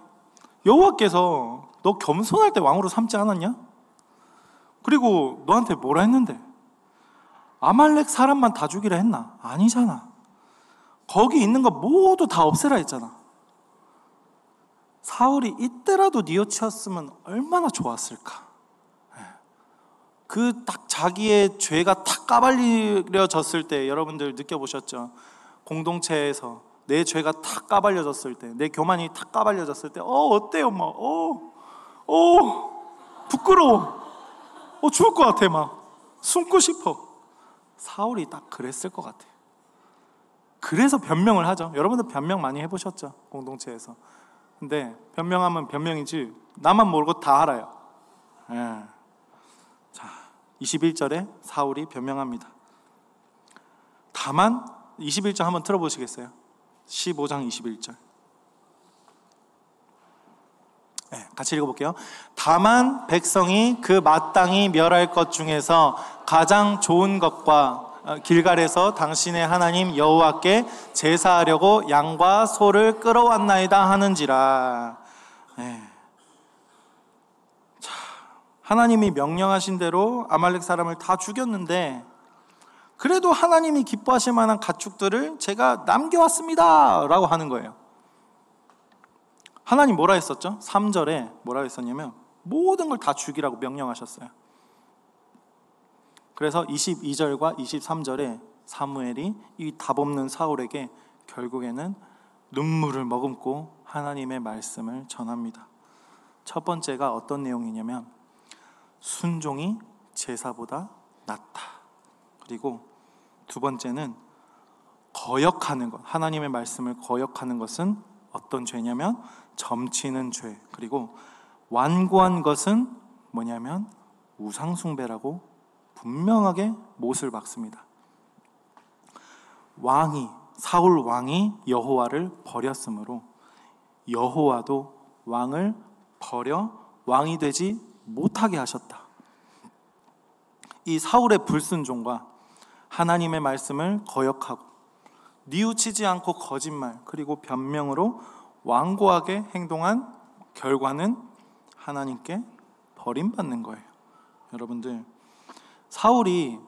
여호와께서 너 겸손할 때 왕으로 삼지 않았냐? 그리고 너한테 뭐라 했는데? 아말렉 사람만 다 죽이라 했나? 아니잖아. 거기 있는 거 모두 다 없애라 했잖아. 사울이 이때라도 뉘어치었으면 얼마나 좋았을까. 예. 그딱 자기의 죄가 탁 까발려졌을 때 여러분들 느껴보셨죠? 공동체에서 내 죄가 탁 까발려졌을 때, 내 교만이 탁 까발려졌을 때, 어 어때요, 막, 어, 어 부끄러워, 어 죽을 것 같아, 막 숨고 싶어. 사울이 딱 그랬을 것 같아요. 그래서 변명을 하죠. 여러분들 변명 많이 해보셨죠? 공동체에서. 근데 변명하면 변명이지 나만 모르고 다 알아요. 예. 자, 21절에 사울이 변명합니다. 다만 21절 한번 들어보시겠어요? 15장 21절. 네, 같이 읽어볼게요. 다만 백성이 그 마땅히 멸할 것 중에서 가장 좋은 것과 어, 길갈에서 당신의 하나님 여호와께 제사하려고 양과 소를 끌어왔나이다 하는지라. 네. 자, 하나님이 명령하신 대로 아말렉 사람을 다 죽였는데 그래도 하나님이 기뻐하실 만한 가축들을 제가 남겨왔습니다. 라고 하는 거예요. 하나님 뭐라 했었죠? 3절에 뭐라 했었냐면 모든 걸 다 죽이라고 명령하셨어요. 그래서 22절과 23절에 사무엘이 이 답 없는 사울에게 결국에는 눈물을 머금고 하나님의 말씀을 전합니다. 첫 번째가 어떤 내용이냐면 순종이 제사보다 낫다. 그리고 두 번째는 거역하는 것. 하나님의 말씀을 거역하는 것은 어떤 죄냐면 점치는 죄. 그리고 완고한 것은 뭐냐면 우상숭배라고 분명하게 못을 박습니다. 왕이 사울 왕이 여호와를 버렸으므로 여호와도 왕을 버려 왕이 되지 못하게 하셨다. 이 사울의 불순종과 하나님의 말씀을 거역하고 뉘우치지 않고 거짓말 그리고 변명으로 완고하게 행동한 결과는 하나님께 버림받는 거예요. 여러분들 사울이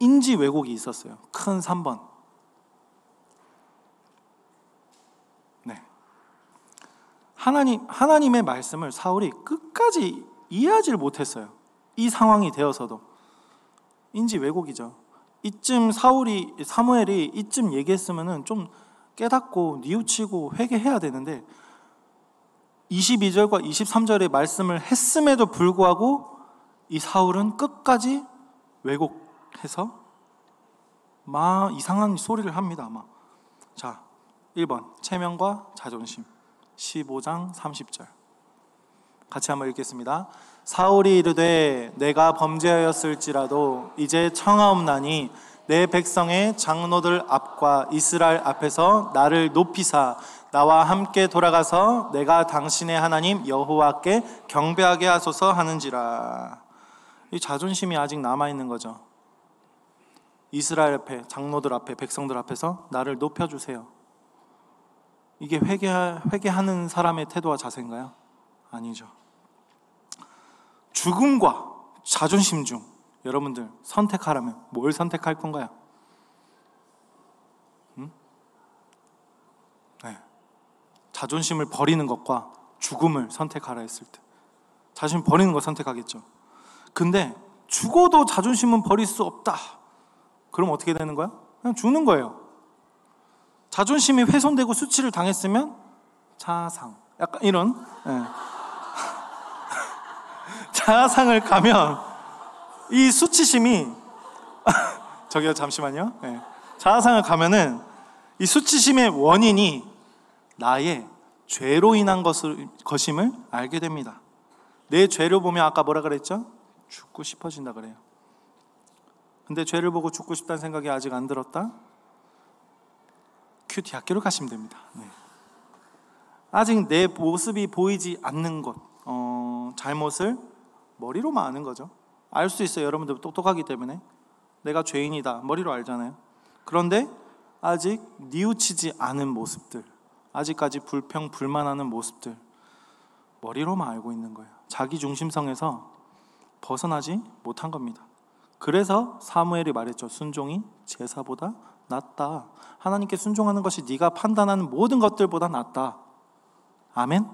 인지 왜곡이 있었어요. 큰 3번. 네. 하나님 하나님의 말씀을 사울이 끝까지 이해하지 못했어요. 이 상황이 되어서도 인지 왜곡이죠. 이쯤 사울이 사무엘이 이쯤 얘기했으면은 좀 깨닫고 뉘우치고 회개해야 되는데 22절과 23절의 말씀을 했음에도 불구하고 이 사울은 끝까지 왜곡해서 막 이상한 소리를 합니다. 막. 자, 1번 체면과 자존심 15장 30절 같이 한번 읽겠습니다. 사울이 이르되 내가 범죄하였을지라도 이제 청하옵나니 내 백성의 장로들 앞과 이스라엘 앞에서 나를 높이사 나와 함께 돌아가서 내가 당신의 하나님 여호와께 경배하게 하소서 하는지라. 이 자존심이 아직 남아 있는 거죠. 이스라엘 앞에 장로들 앞에 백성들 앞에서 나를 높여 주세요. 이게 회개 회개하는 사람의 태도와 자세인가요? 아니죠. 죽음과 자존심 중 여러분들 선택하라면 뭘 선택할 건가요? 음? 네. 자존심을 버리는 것과 죽음을 선택하라 했을 때 자존심 버리는 거 선택하겠죠. 근데 죽어도 자존심은 버릴 수 없다. 그럼 어떻게 되는 거야? 그냥 죽는 거예요. 자존심이 훼손되고 수치를 당했으면 자상. 약간 이런. 네. 자상을 가면 이 수치심이 저기요 잠시만요. 네. 자아상을 가면은 이 수치심의 원인이 나의 죄로 인한 것을, 것임을 알게 됩니다. 내 죄를 보면 아까 뭐라 그랬죠? 죽고 싶어진다 그래요. 근데 죄를 보고 죽고 싶다는 생각이 아직 안 들었다? 큐티 학교를 가시면 됩니다. 네. 아직 내 모습이 보이지 않는 것, 어, 잘못을 머리로만 아는 거죠. 알 수 있어요. 여러분들 똑똑하기 때문에. 내가 죄인이다. 머리로 알잖아요. 그런데 아직 뉘우치지 않은 모습들, 아직까지 불평, 불만하는 모습들, 머리로만 알고 있는 거예요. 자기 중심성에서 벗어나지 못한 겁니다. 그래서 사무엘이 말했죠. 순종이 제사보다 낫다. 하나님께 순종하는 것이 네가 판단하는 모든 것들보다 낫다. 아멘.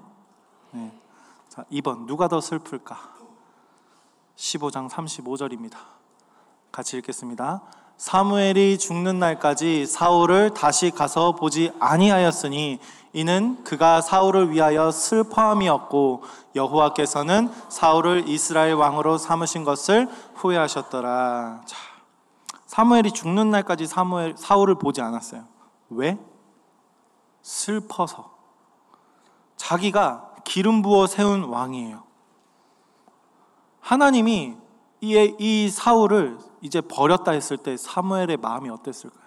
네. 자, 2번 누가 더 슬플까? 15장 35절입니다. 같이 읽겠습니다. 사무엘이 죽는 날까지 사울을 다시 가서 보지 아니하였으니 이는 그가 사울을 위하여 슬퍼함이었고 여호와께서는 사울을 이스라엘 왕으로 삼으신 것을 후회하셨더라. 자, 사무엘이 죽는 날까지 사무엘 사울을 보지 않았어요. 왜? 슬퍼서. 자기가 기름 부어 세운 왕이에요. 하나님이 이, 이 사울을 이제 버렸다 했을 때 사무엘의 마음이 어땠을까요?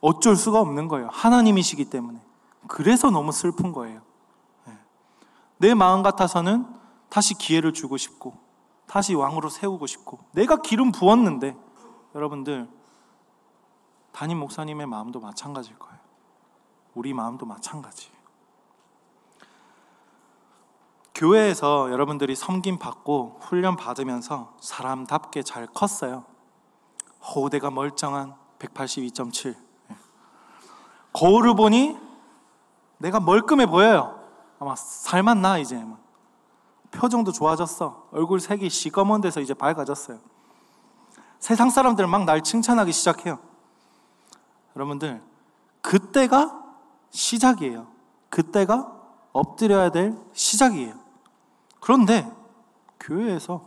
어쩔 수가 없는 거예요. 하나님이시기 때문에. 그래서 너무 슬픈 거예요. 네. 내 마음 같아서는 다시 기회를 주고 싶고, 다시 왕으로 세우고 싶고, 내가 기름 부었는데, 여러분들, 담임 목사님의 마음도 마찬가지일 거예요. 우리 마음도 마찬가지예요. 교회에서 여러분들이 섬김 받고 훈련 받으면서 사람답게 잘 컸어요. 호대가 멀쩡한 182.7. 거울을 보니 내가 멀끔해 보여요. 아마 살만 나 이제. 표정도 좋아졌어. 얼굴 색이 시꺼먼 데서 이제 밝아졌어요. 세상 사람들 막 날 칭찬하기 시작해요. 여러분들, 그때가 시작이에요. 그때가 엎드려야 될 시작이에요. 그런데 교회에서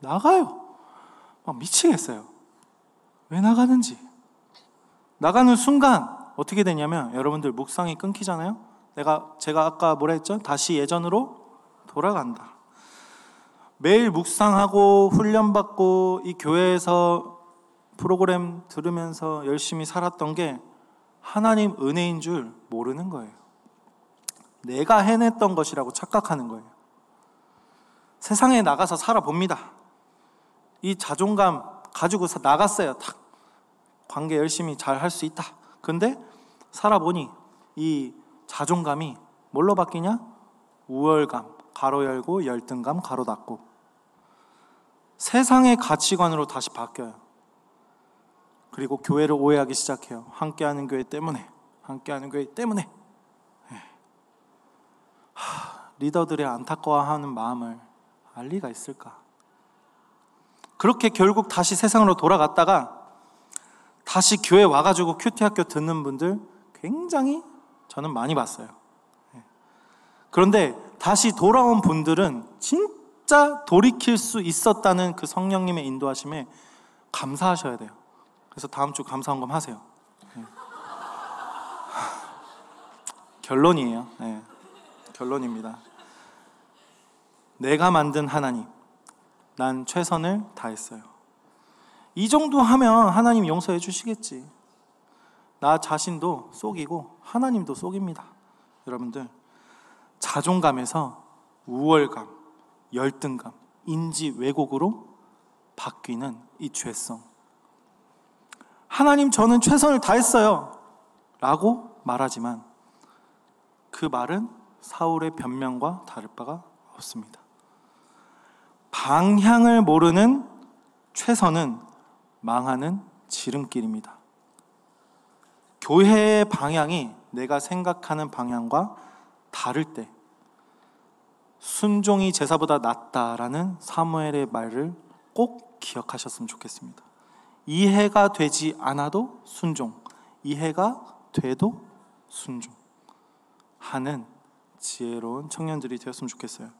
나가요. 막 미치겠어요. 왜 나가는지. 나가는 순간 어떻게 되냐면 여러분들 묵상이 끊기잖아요. 내가 제가 아까 뭐라 했죠? 다시 예전으로 돌아간다. 매일 묵상하고 훈련받고 이 교회에서 프로그램 들으면서 열심히 살았던 게 하나님 은혜인 줄 모르는 거예요. 내가 해냈던 것이라고 착각하는 거예요. 세상에 나가서 살아봅니다. 이 자존감 가지고 나갔어요. 탁. 관계 열심히 잘 할 수 있다. 근데 살아보니 이 자존감이 뭘로 바뀌냐? 우월감, 가로 열고 열등감, 가로 닫고. 세상의 가치관으로 다시 바뀌어요. 그리고 교회를 오해하기 시작해요. 함께하는 교회 때문에, 함께하는 교회 때문에. 예. 하, 리더들의 안타까워하는 마음을 알 리가 있을까? 그렇게 결국 다시 세상으로 돌아갔다가 다시 교회 와가지고 큐티 학교 듣는 분들 굉장히 저는 많이 봤어요. 예. 그런데 다시 돌아온 분들은 진짜 돌이킬 수 있었다는 그 성령님의 인도하심에 감사하셔야 돼요. 그래서 다음 주 감사원금 하세요. 네. 결론이에요. 네. 결론입니다. 내가 만든 하나님, 난 최선을 다했어요. 이 정도 하면 하나님 용서해 주시겠지. 나 자신도 속이고 하나님도 속입니다. 여러분들, 자존감에서 우월감, 열등감, 인지 왜곡으로 바뀌는 이 죄성. 하나님, 저는 최선을 다했어요. 라고 말하지만 그 말은 사울의 변명과 다를 바가 없습니다. 방향을 모르는 최선은 망하는 지름길입니다. 교회의 방향이 내가 생각하는 방향과 다를 때 순종이 제사보다 낫다라는 사무엘의 말을 꼭 기억하셨으면 좋겠습니다. 이해가 되지 않아도 순종, 이해가 돼도 순종 하는 지혜로운 청년들이 되었으면 좋겠어요.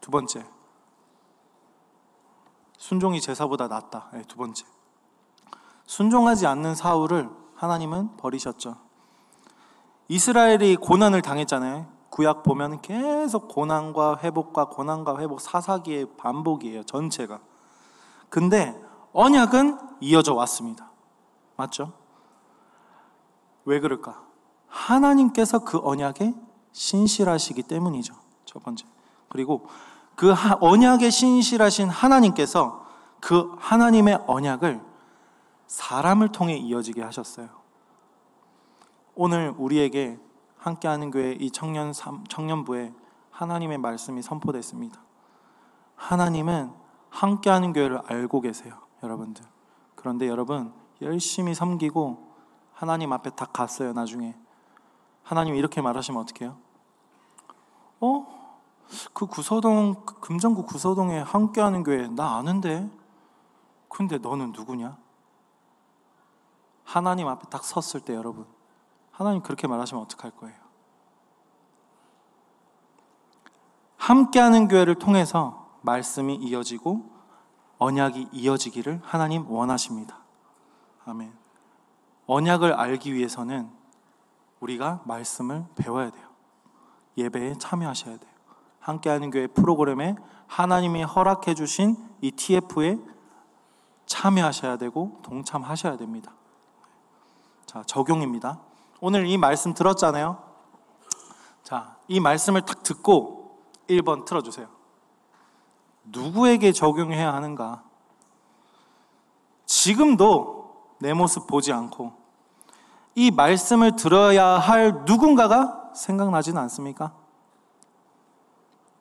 두 번째, 순종이 제사보다 낫다. 네, 두 번째. 순종하지 않는 사울을 하나님은 버리셨죠. 이스라엘이 고난을 당했잖아요. 구약 보면 계속 고난과 회복과 고난과 회복 사사기의 반복이에요. 전체가. 근데 언약은 이어져 왔습니다. 맞죠? 왜 그럴까? 하나님께서 그 언약에 신실하시기 때문이죠. 첫 번째. 그리고 그 언약에 신실하신 하나님께서 그 하나님의 언약을 사람을 통해 이어지게 하셨어요. 오늘 우리에게 함께하는 교회 이 청년 청년부에 하나님의 말씀이 선포됐습니다. 하나님은 함께하는 교회를 알고 계세요, 여러분들. 그런데 여러분 열심히 섬기고 하나님 앞에 딱 갔어요. 나중에 하나님 이렇게 말하시면 어떡해요? 어? 그 구서동 금정구 구서동에 함께하는 교회 나 아는데 근데 너는 누구냐? 하나님 앞에 딱 섰을 때 여러분 하나님 그렇게 말하시면 어떡할 거예요? 함께하는 교회를 통해서 말씀이 이어지고 언약이 이어지기를 하나님 원하십니다. 아멘. 언약을 알기 위해서는 우리가 말씀을 배워야 돼요. 예배에 참여하셔야 돼요. 함께하는 교회 프로그램에 하나님이 허락해 주신 이 TF에 참여하셔야 되고 동참하셔야 됩니다. 자, 적용입니다. 오늘 이 말씀 들었잖아요. 자, 이 말씀을 딱 듣고 1번 틀어 주세요. 누구에게 적용해야 하는가? 지금도 내 모습 보지 않고 이 말씀을 들어야 할 누군가가 생각나지는 않습니까?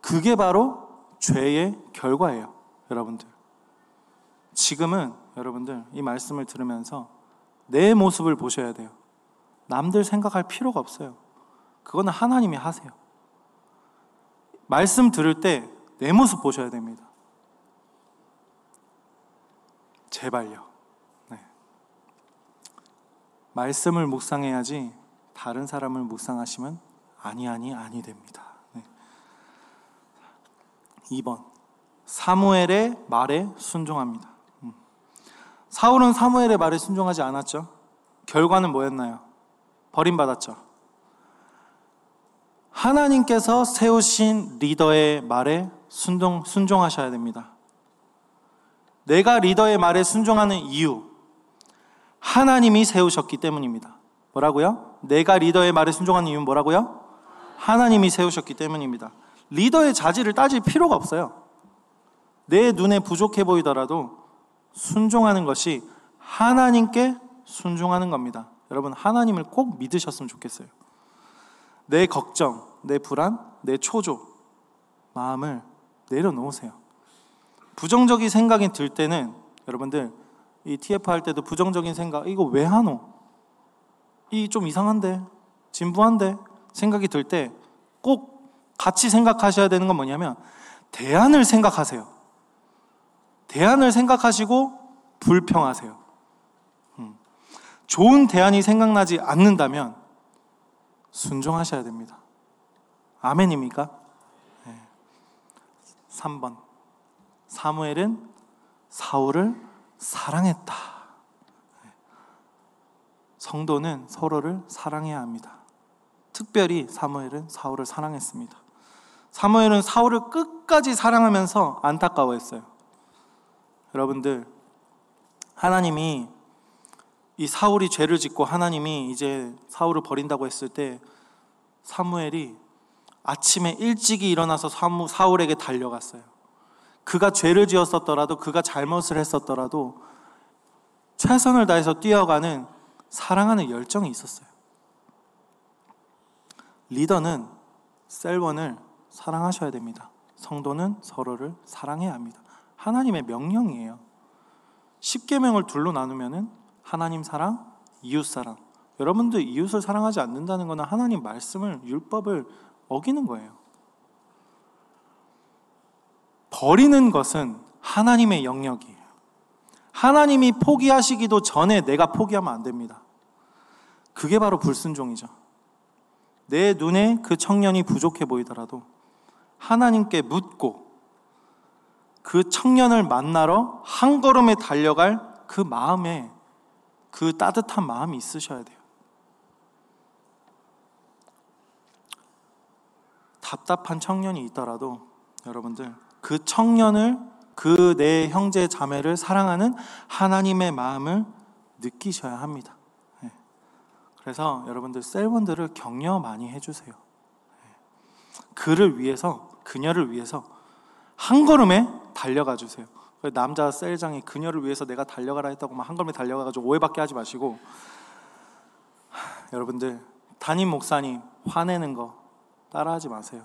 그게 바로 죄의 결과예요, 여러분들. 지금은 여러분들 이 말씀을 들으면서 내 모습을 보셔야 돼요. 남들 생각할 필요가 없어요. 그거는 하나님이 하세요. 말씀 들을 때 내 모습 보셔야 됩니다. 제발요. 네. 말씀을 묵상해야지 다른 사람을 묵상하시면 아니 아니 아니 됩니다. 네. 2번 사무엘의 말에 순종합니다. 음. 사울은 사무엘의 말에 순종하지 않았죠. 결과는 뭐였나요? 버림받았죠. 하나님께서 세우신 리더의 말에 순종, 순종하셔야 됩니다. 내가 리더의 말에 순종하는 이유, 하나님이 세우셨기 때문입니다. 뭐라고요? 내가 리더의 말에 순종하는 이유는 뭐라고요? 하나님이 세우셨기 때문입니다. 리더의 자질을 따질 필요가 없어요. 내 눈에 부족해 보이더라도 순종하는 것이 하나님께 순종하는 겁니다. 여러분, 하나님을 꼭 믿으셨으면 좋겠어요. 내 걱정, 내 불안, 내 초조, 마음을 내려놓으세요. 부정적인 생각이 들 때는 여러분들 이 TF 할 때도 부정적인 생각 이거 왜 하노? 이 좀 이상한데 진부한데 생각이 들 때 꼭 같이 생각하셔야 되는 건 뭐냐면 대안을 생각하세요. 대안을 생각하시고 불평하세요. 음. 좋은 대안이 생각나지 않는다면 순종하셔야 됩니다. 아멘입니까? 네. 3번. 사무엘은 사울을 사랑했다. 성도는 서로를 사랑해야 합니다. 특별히 사무엘은 사울을 사랑했습니다. 사무엘은 사울을 끝까지 사랑하면서 안타까워했어요. 여러분들, 하나님이 이 사울이 죄를 짓고 하나님이 이제 사울을 버린다고 했을 때 사무엘이 아침에 일찍이 일어나서 사울에게 달려갔어요. 그가 죄를 지었었더라도 그가 잘못을 했었더라도 최선을 다해서 뛰어가는 사랑하는 열정이 있었어요. 리더는 셀원을 사랑하셔야 됩니다. 성도는 서로를 사랑해야 합니다. 하나님의 명령이에요. 10계명을 둘로 나누면은 하나님 사랑, 이웃 사랑. 여러분들 이웃을 사랑하지 않는다는 것은 하나님 말씀을 율법을 어기는 거예요. 버리는 것은 하나님의 영역이에요. 하나님이 포기하시기도 전에 내가 포기하면 안 됩니다. 그게 바로 불순종이죠. 내 눈에 그 청년이 부족해 보이더라도 하나님께 묻고 그 청년을 만나러 한 걸음에 달려갈 그 마음에 그 따뜻한 마음이 있으셔야 돼요. 답답한 청년이 있더라도 여러분들 그 청년을 그 내 형제 자매를 사랑하는 하나님의 마음을 느끼셔야 합니다. 예. 그래서 여러분들 셀원들을 격려 많이 해주세요. 예. 그를 위해서 그녀를 위해서 한 걸음에 달려가 주세요. 남자 셀장이 그녀를 위해서 내가 달려가라 했다고 한 걸음에 달려가가지고 오해받게 하지 마시고 여러분들 담임 목사님 화내는 거 따라하지 마세요.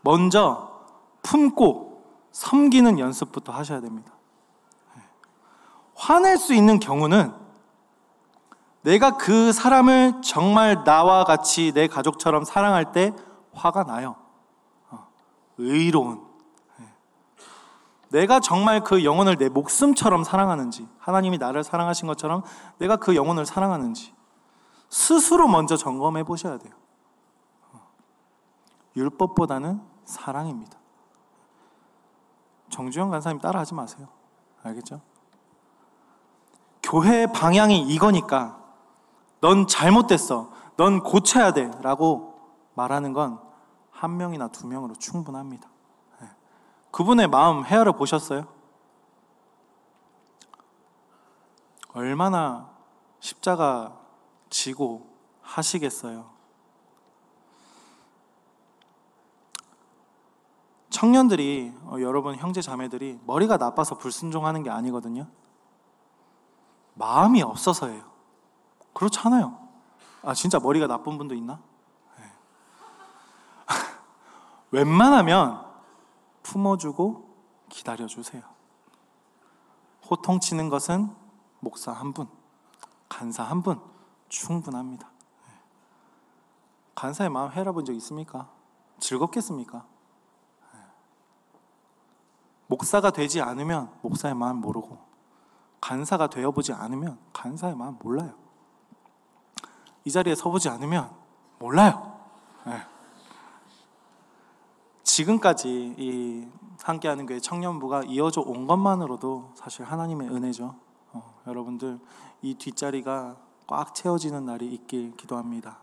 먼저 품고 섬기는 연습부터 하셔야 됩니다. 화낼 수 있는 경우는 내가 그 사람을 정말 나와 같이 내 가족처럼 사랑할 때 화가 나요. 어, 의로운. 내가 정말 그 영혼을 내 목숨처럼 사랑하는지, 하나님이 나를 사랑하신 것처럼 내가 그 영혼을 사랑하는지, 스스로 먼저 점검해 보셔야 돼요. 율법보다는 사랑입니다. 정주영 간사님 따라하지 마세요. 알겠죠? 교회의 방향이 이거니까 넌 잘못됐어. 넌 고쳐야 돼. 라고 말하는 건 한 명이나 두 명으로 충분합니다. 네. 그분의 마음 헤아려 보셨어요? 얼마나 십자가 지고 하시겠어요? 청년들이 어, 여러분 형제 자매들이 머리가 나빠서 불순종하는 게 아니거든요. 마음이 없어서예요. 그렇잖아요. 아 진짜 머리가 나쁜 분도 있나? 네. 웬만하면 품어주고 기다려주세요. 호통치는 것은 목사 한 분, 간사 한 분 충분합니다. 네. 간사의 마음 헤아본 적 있습니까? 즐겁겠습니까? 목사가 되지 않으면 목사의 마음 모르고 간사가 되어보지 않으면 간사의 마음 몰라요. 이 자리에 서보지 않으면 몰라요. 네. 지금까지 이 함께하는 교회 청년부가 이어져 온 것만으로도 사실 하나님의 은혜죠. 어, 여러분들 이 뒷자리가 꽉 채워지는 날이 있길 기도합니다.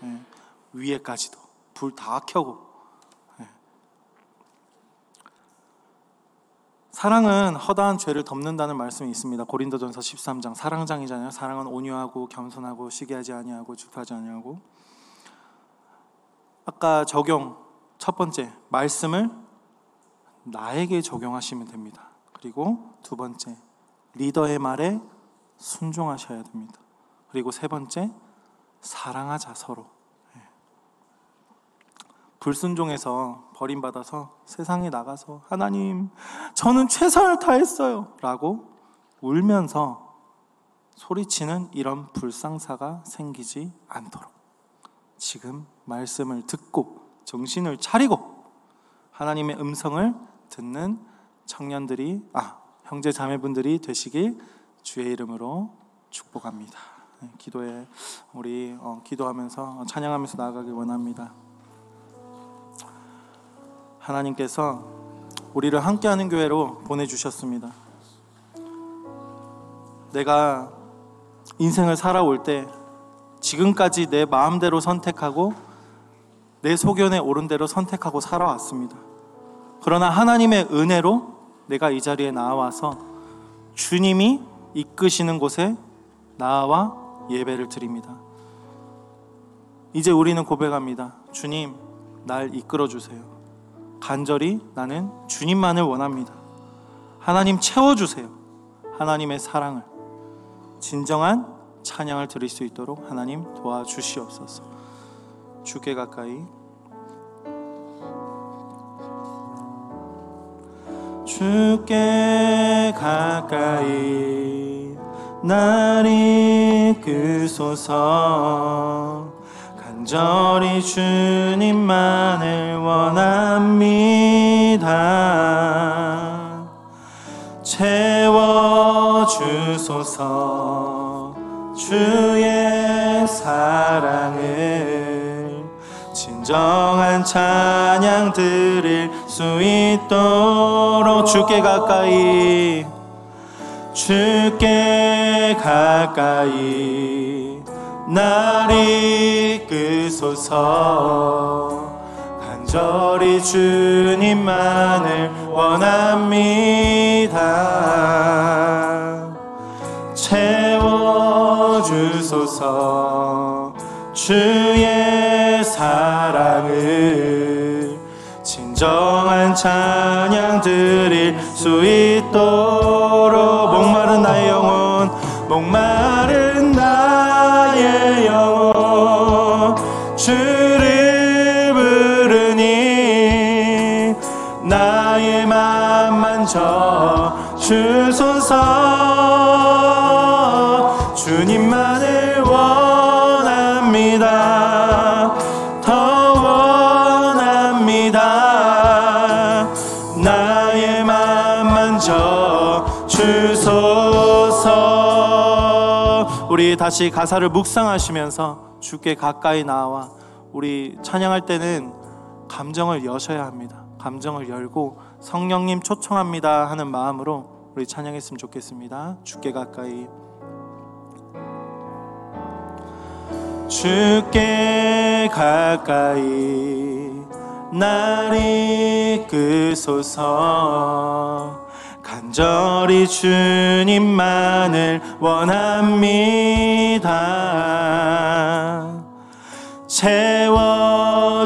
네. 위에까지도 불 다 켜고 사랑은 허다한 죄를 덮는다는 말씀이 있습니다. 고린도전서 13장 사랑장이잖아요. 사랑은 온유하고 겸손하고 시기하지 아니하고 질투하지 아니하고 아까 적용 첫 번째 말씀을 나에게 적용하시면 됩니다. 그리고 두 번째 리더의 말에 순종하셔야 됩니다. 그리고 세 번째 사랑하자 서로 불순종해서 버림받아서 세상에 나가서 하나님, 저는 최선을 다했어요. 라고 울면서 소리치는 이런 불상사가 생기지 않도록 지금 말씀을 듣고 정신을 차리고 하나님의 음성을 듣는 청년들이, 아, 형제 자매분들이 되시길 주의 이름으로 축복합니다. 네, 기도에 우리 어, 기도하면서 찬양하면서 나아가길 원합니다. 하나님께서 우리를 함께하는 교회로 보내주셨습니다. 내가 인생을 살아올 때 지금까지 내 마음대로 선택하고 내 소견에 옳은 대로 선택하고 살아왔습니다. 그러나 하나님의 은혜로 내가 이 자리에 나와서 주님이 이끄시는 곳에 나와 예배를 드립니다. 이제 우리는 고백합니다. 주님, 날 이끌어 주세요. 간절히 나는 주님만을 원합니다. 하나님 채워 주세요. 하나님의 사랑을 진정한 찬양을 드릴 수 있도록 하나님 도와주시옵소서. 주께 가까이. 주께 가까이. 날 이끄소서. 간절히 주님만을 원합니다. 채워주소서. 주의 사랑을 진정한 찬양 드릴 수 있도록 주께 가까이 주께 가까이 날 이끄소서. 간절히 주님만을 원합니다. 채워주소서. 주의 사랑을 진정한 찬양 드릴 수 있도록 목마른 나의 영혼 목마른 나의 영혼 주를 부르니 나의 맘 만져 주소서 우리 다시 가사를 묵상하시면서 주께 가까이 나와 우리 찬양할 때는 감정을 여셔야 합니다. 감정을 열고 성령님 초청합니다 하는 마음으로 우리 찬양했으면 좋겠습니다. 주께 가까이 주께 가까이 날 이끄소서 간절히 주님만을 원합니다.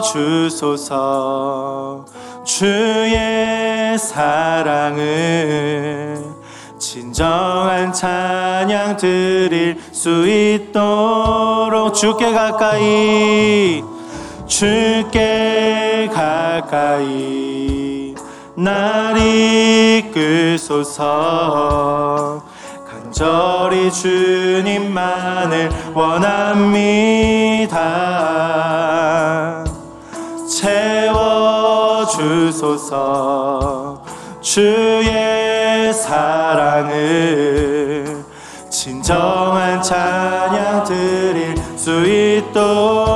채워주소서 주의 사랑을 진정한 찬양 드릴 수 있도록 주께 가까이 주께 가까이 날 이끄소서. 간절히 주님만을 원합니다. 채워주소서. 주의 사랑을 진정한 찬양 드릴 수 있도록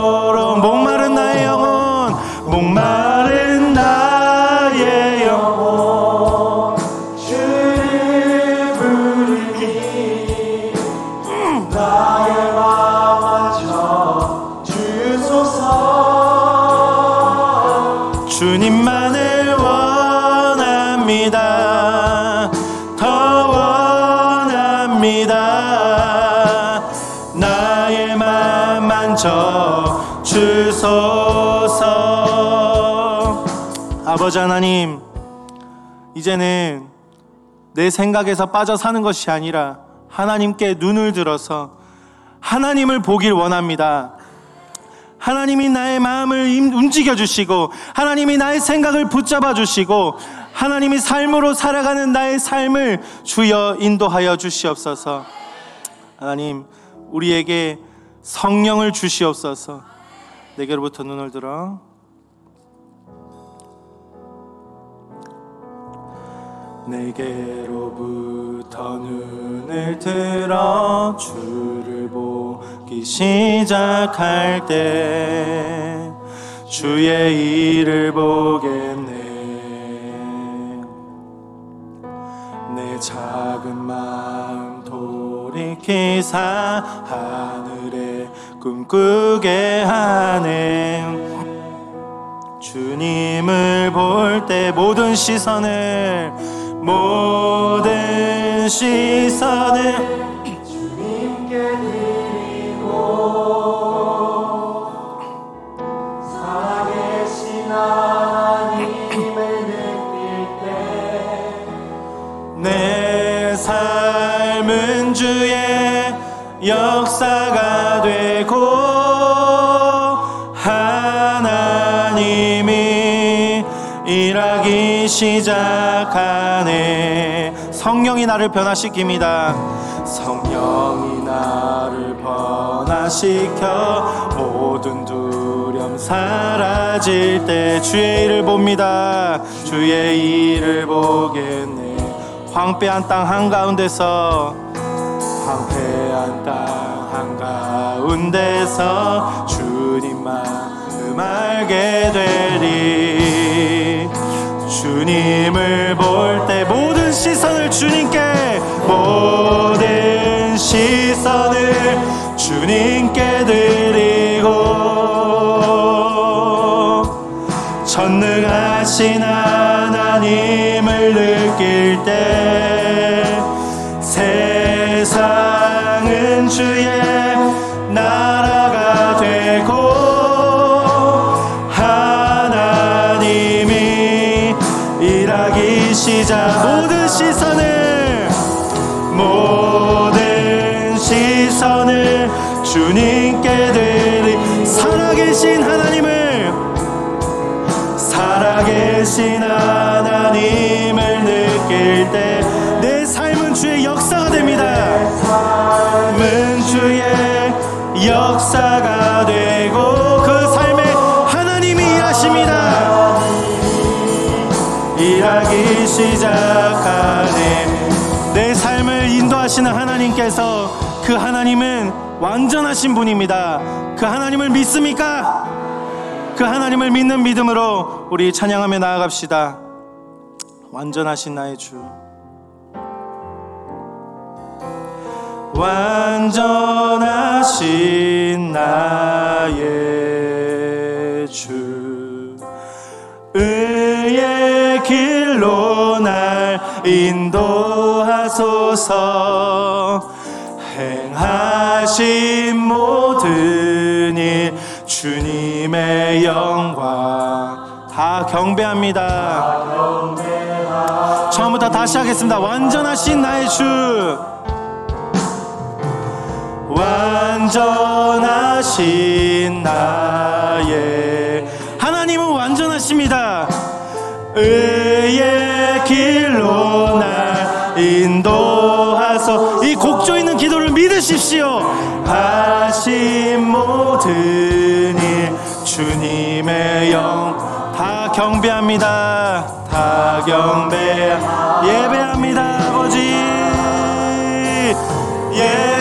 아버지 하나님 이제는 내 생각에서 빠져 사는 것이 아니라 하나님께 눈을 들어서 하나님을 보길 원합니다. 하나님이 나의 마음을 임- 움직여 주시고 하나님이 나의 생각을 붙잡아 주시고 하나님이 삶으로 살아가는 나의 삶을 주여 인도하여 주시옵소서. 하나님 우리에게 성령을 주시옵소서. 내게로부터 눈을 들어 내게로부터 눈을 들어 주를 보기 시작할 때 주의 일을 보겠네. 내 작은 마음 돌이키사 하늘에 꿈꾸게 하네. 주님을 볼 때 모든 시선을 모든 시선을 주님께 드리고 살아계신 하나님을 느낄 때 내 삶은 주의 역사가 되고 하나님이 일하기 시작 하네. 성령이 나를 변화시킵니다. 성령이 나를 변화시켜 모든 두려움 사라질 때 주의 일을 봅니다. 주의 일을 보겠네. 황폐한 땅 한가운데서 황폐한 땅 한가운데서 주님 마음 알게 되리 주님을 볼 때 모든 시선을 주님께 모든 시선을 주님께 드리고 전능하신 하나님을 느낄 때 주님께 드리 살아계신 하나님을 살아계신 하나님을 느낄 때 내 삶은 주의 역사가 됩니다. 삶은 주의 역사가 되고 그 삶에 하나님이 일하십니다. 일하기 시작하네. 내 삶을 인도하시는 하나님께서 그 하나님은 완전하신 분입니다. 그 하나님을 믿습니까? 그 하나님을 믿는 믿음으로 우리 찬양하며 나아갑시다. 완전하신 나의 주. 완전하신 나의 주. 의의 길로 날 인도하소서. 행하신 모든 일 주님의 영광 다 경배합니다. 경배와 처음부터 다시 하겠습니다. 완전하신 나의 주 완전하신 나의 경배합니다. 다 경배 예배합니다, 아버지. 예.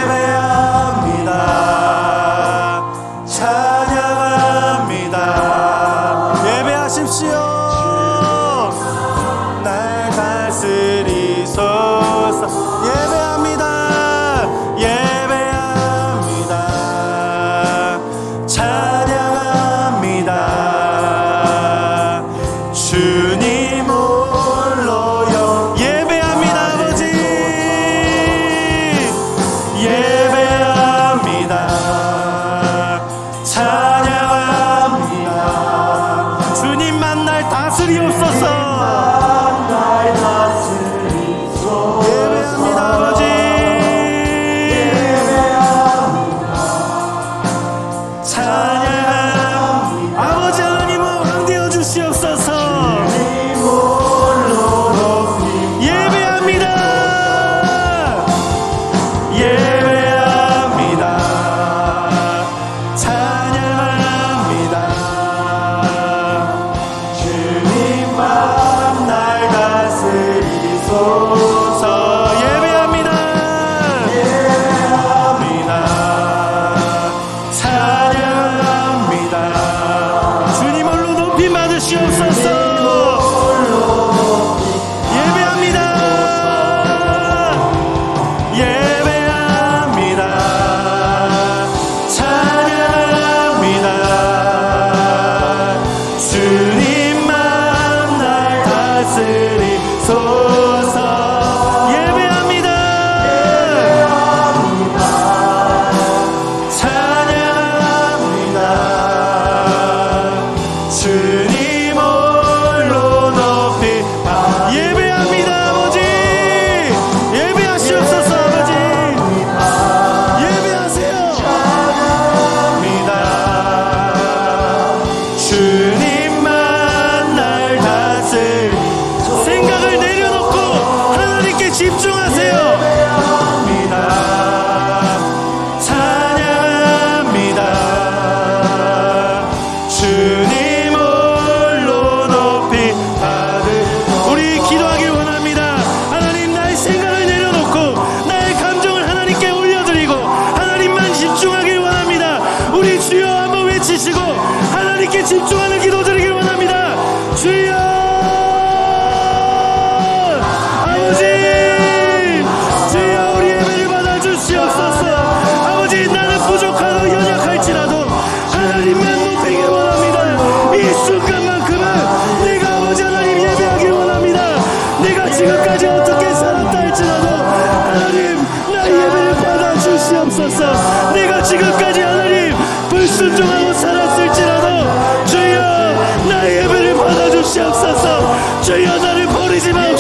멈출 여자를 버리지 마.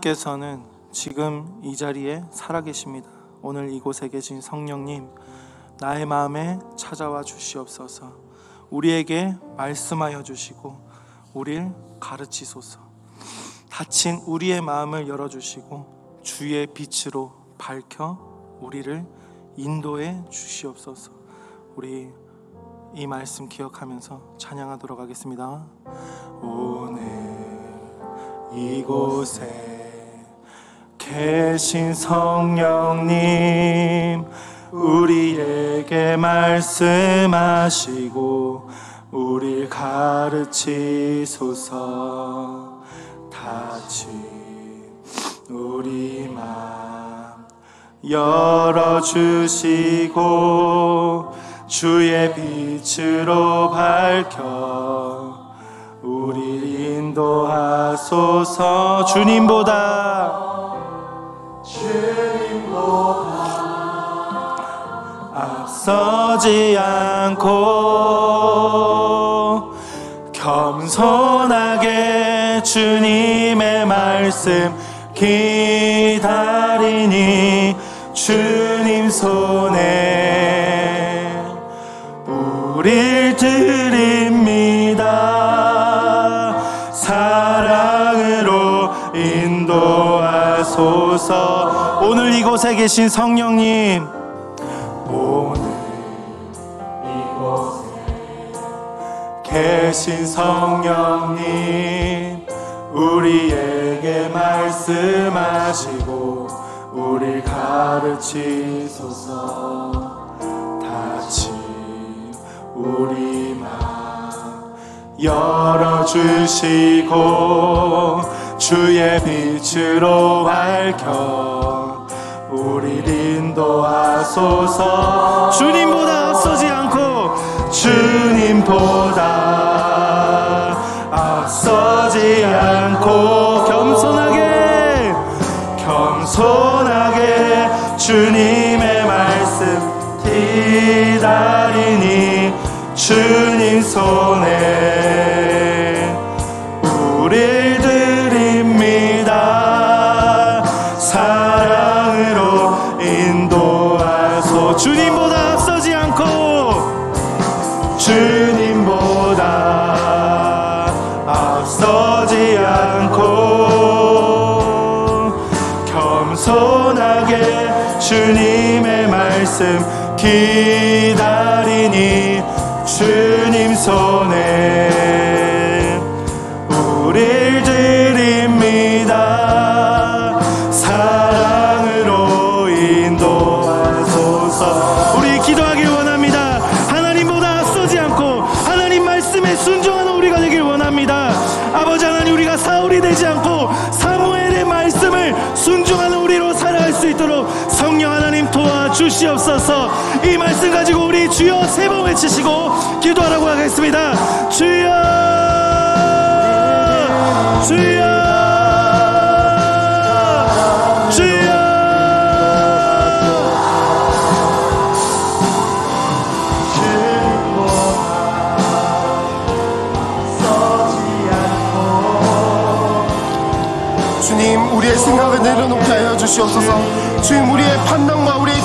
께서는 지금 이 자리에 살아계십니다. 오늘 이곳에 계신 성령님, 나의 마음에 찾아와 주시옵소서. 우리에게 말씀하여 주시고 우리를 가르치소서. 닫힌 우리의 마음을 열어 주시고 주의 빛으로 밝혀 우리를 인도해 주시옵소서. 우리 이 말씀 기억하면서 찬양하도록 하겠습니다. 오늘 이곳에 계신 성령님 우리에게 말씀하시고 우리 가르치소서 다친 우리 맘 열어주시고 주의 빛으로 밝혀 우리 인도하소서. 주님보다. 앞서지 않고 겸손하게 주님의 말씀 기다리니 주님 손에 우릴 드립니다. 사랑으로 인도하소서. 오늘 이곳에 계신 성령님 오늘 이곳에 계신 성령님 우리에게 말씀하시고 우리 가르치소서. 다친 우리 마음 열어주시고 주의 빛으로 밝혀 우리 인도하소서. 주님보다 앞서지 않고 주님보다 기다리니 주님 손에 우릴 드립니다. 사랑으로 인도하소. 주님보다 앞서지 않고 주님보다 앞서지 않고 겸손하게 주님의 말씀 기다 주시옵소서 이 말씀 가지고 우리 주여 세 번 외치시고 기도하라고 하겠습니다. 주여 주여. 주님 우리의 생각을 내려놓게 하여 주시옵소서. 주님 우리의 판단과 우리의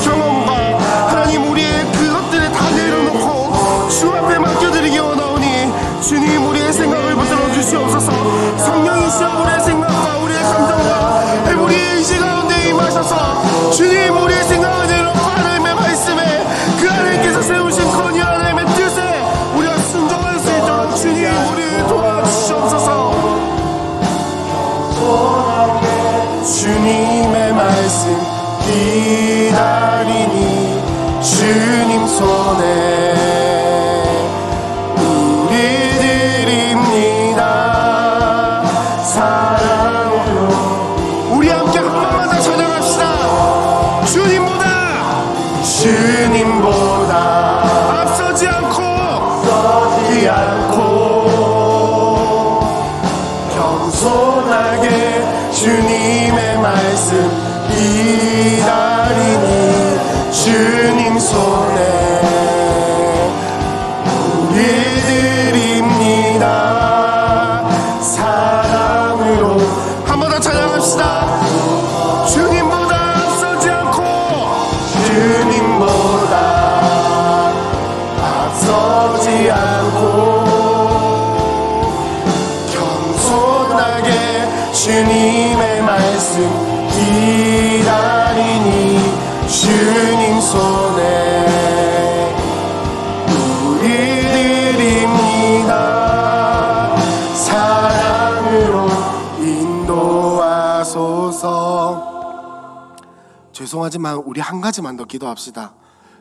하지만 우리 한 가지만 더 기도합시다.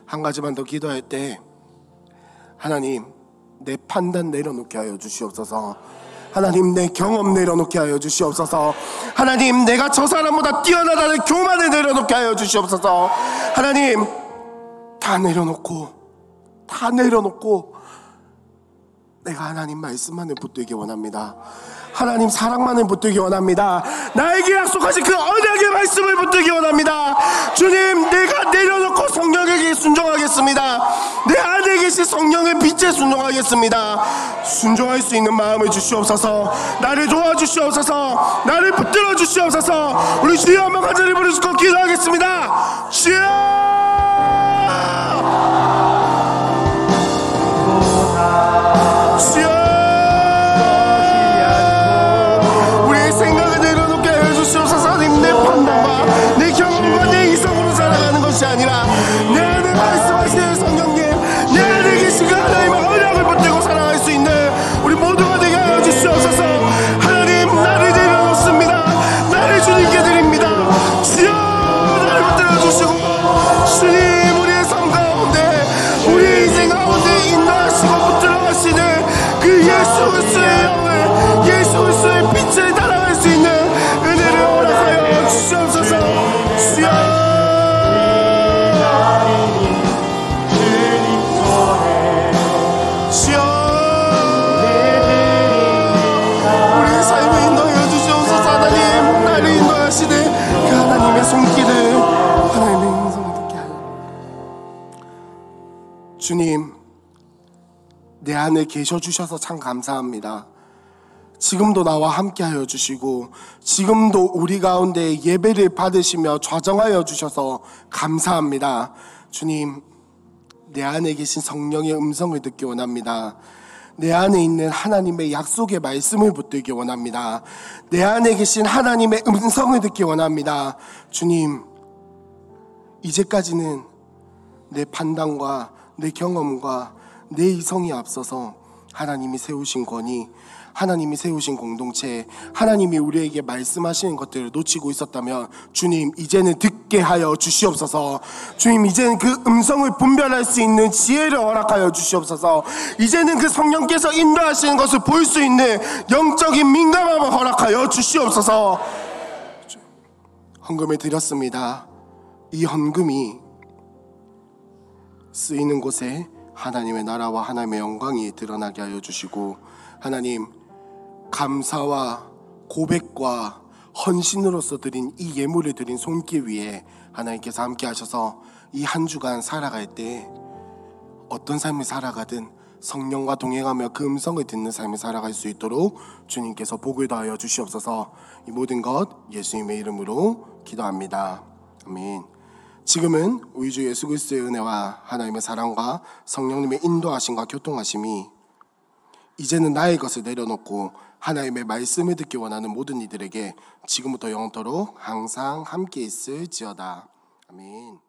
한 가지만 더 기도할 때 하나님 내 판단 내려놓게 하여 주시옵소서. 하나님 내 경험 내려놓게 하여 주시옵소서. 하나님 내가 저 사람보다 뛰어나다는 교만을 내려놓게 하여 주시옵소서. 하나님 다 내려놓고 다 내려놓고 내가 하나님 말씀만을 붙들기 원합니다. 하나님 사랑만을 붙들기 원합니다. 나에게 약속하신 그 언약의 말씀을 붙들기 원합니다. 주님, 내가 내려놓고 성령에게 순종하겠습니다. 내 안에 계신 성령의 빛에 순종하겠습니다. 순종할 수 있는 마음을 주시옵소서. 나를 도와주시옵소서. 나를 붙들어 주시옵소서. 우리 주여 한번 간절히 부르시고 기도하겠습니다. 주여! 주여 안에 계셔 주셔서 참 감사합니다. 지금도 나와 함께 하여 주시고 지금도 우리 가운데 예배를 받으시며 좌정하여 주셔서 감사합니다. 주님 내 안에 계신 성령의 음성을 듣기 원합니다. 내 안에 있는 하나님의 약속의 말씀을 붙들기 원합니다. 내 안에 계신 하나님의 음성을 듣기 원합니다. 주님, 이제까지는 내 판단과 내 경험과 내 이성이 앞서서 하나님이 세우신 권위, 하나님이 세우신 공동체, 하나님이 우리에게 말씀하시는 것들을 놓치고 있었다면 주님 이제는 듣게 하여 주시옵소서. 주님 이제는 그 음성을 분별할 수 있는 지혜를 허락하여 주시옵소서. 이제는 그 성령께서 인도하시는 것을 볼 수 있는 영적인 민감함을 허락하여 주시옵소서. 헌금을 드렸습니다. 이 헌금이 쓰이는 곳에 하나님의 나라와 하나님의 영광이 드러나게 하여 주시고 하나님 감사와 고백과 헌신으로서 드린 이 예물을 드린 손길 위에 하나님께서 함께 하셔서 이 한 주간 살아갈 때 어떤 삶을 살아가든 성령과 동행하며 그 음성을 듣는 삶을 살아갈 수 있도록 주님께서 복을 더하여 주시옵소서 이 모든 것 예수님의 이름으로 기도합니다. 아멘. 지금은 우리 주 예수 그리스도의 은혜와 하나님의 사랑과 성령님의 인도하심과 교통하심이 이제는 나의 것을 내려놓고 하나님의 말씀을 듣기 원하는 모든 이들에게 지금부터 영원토록 항상 함께 있을지어다. 아멘.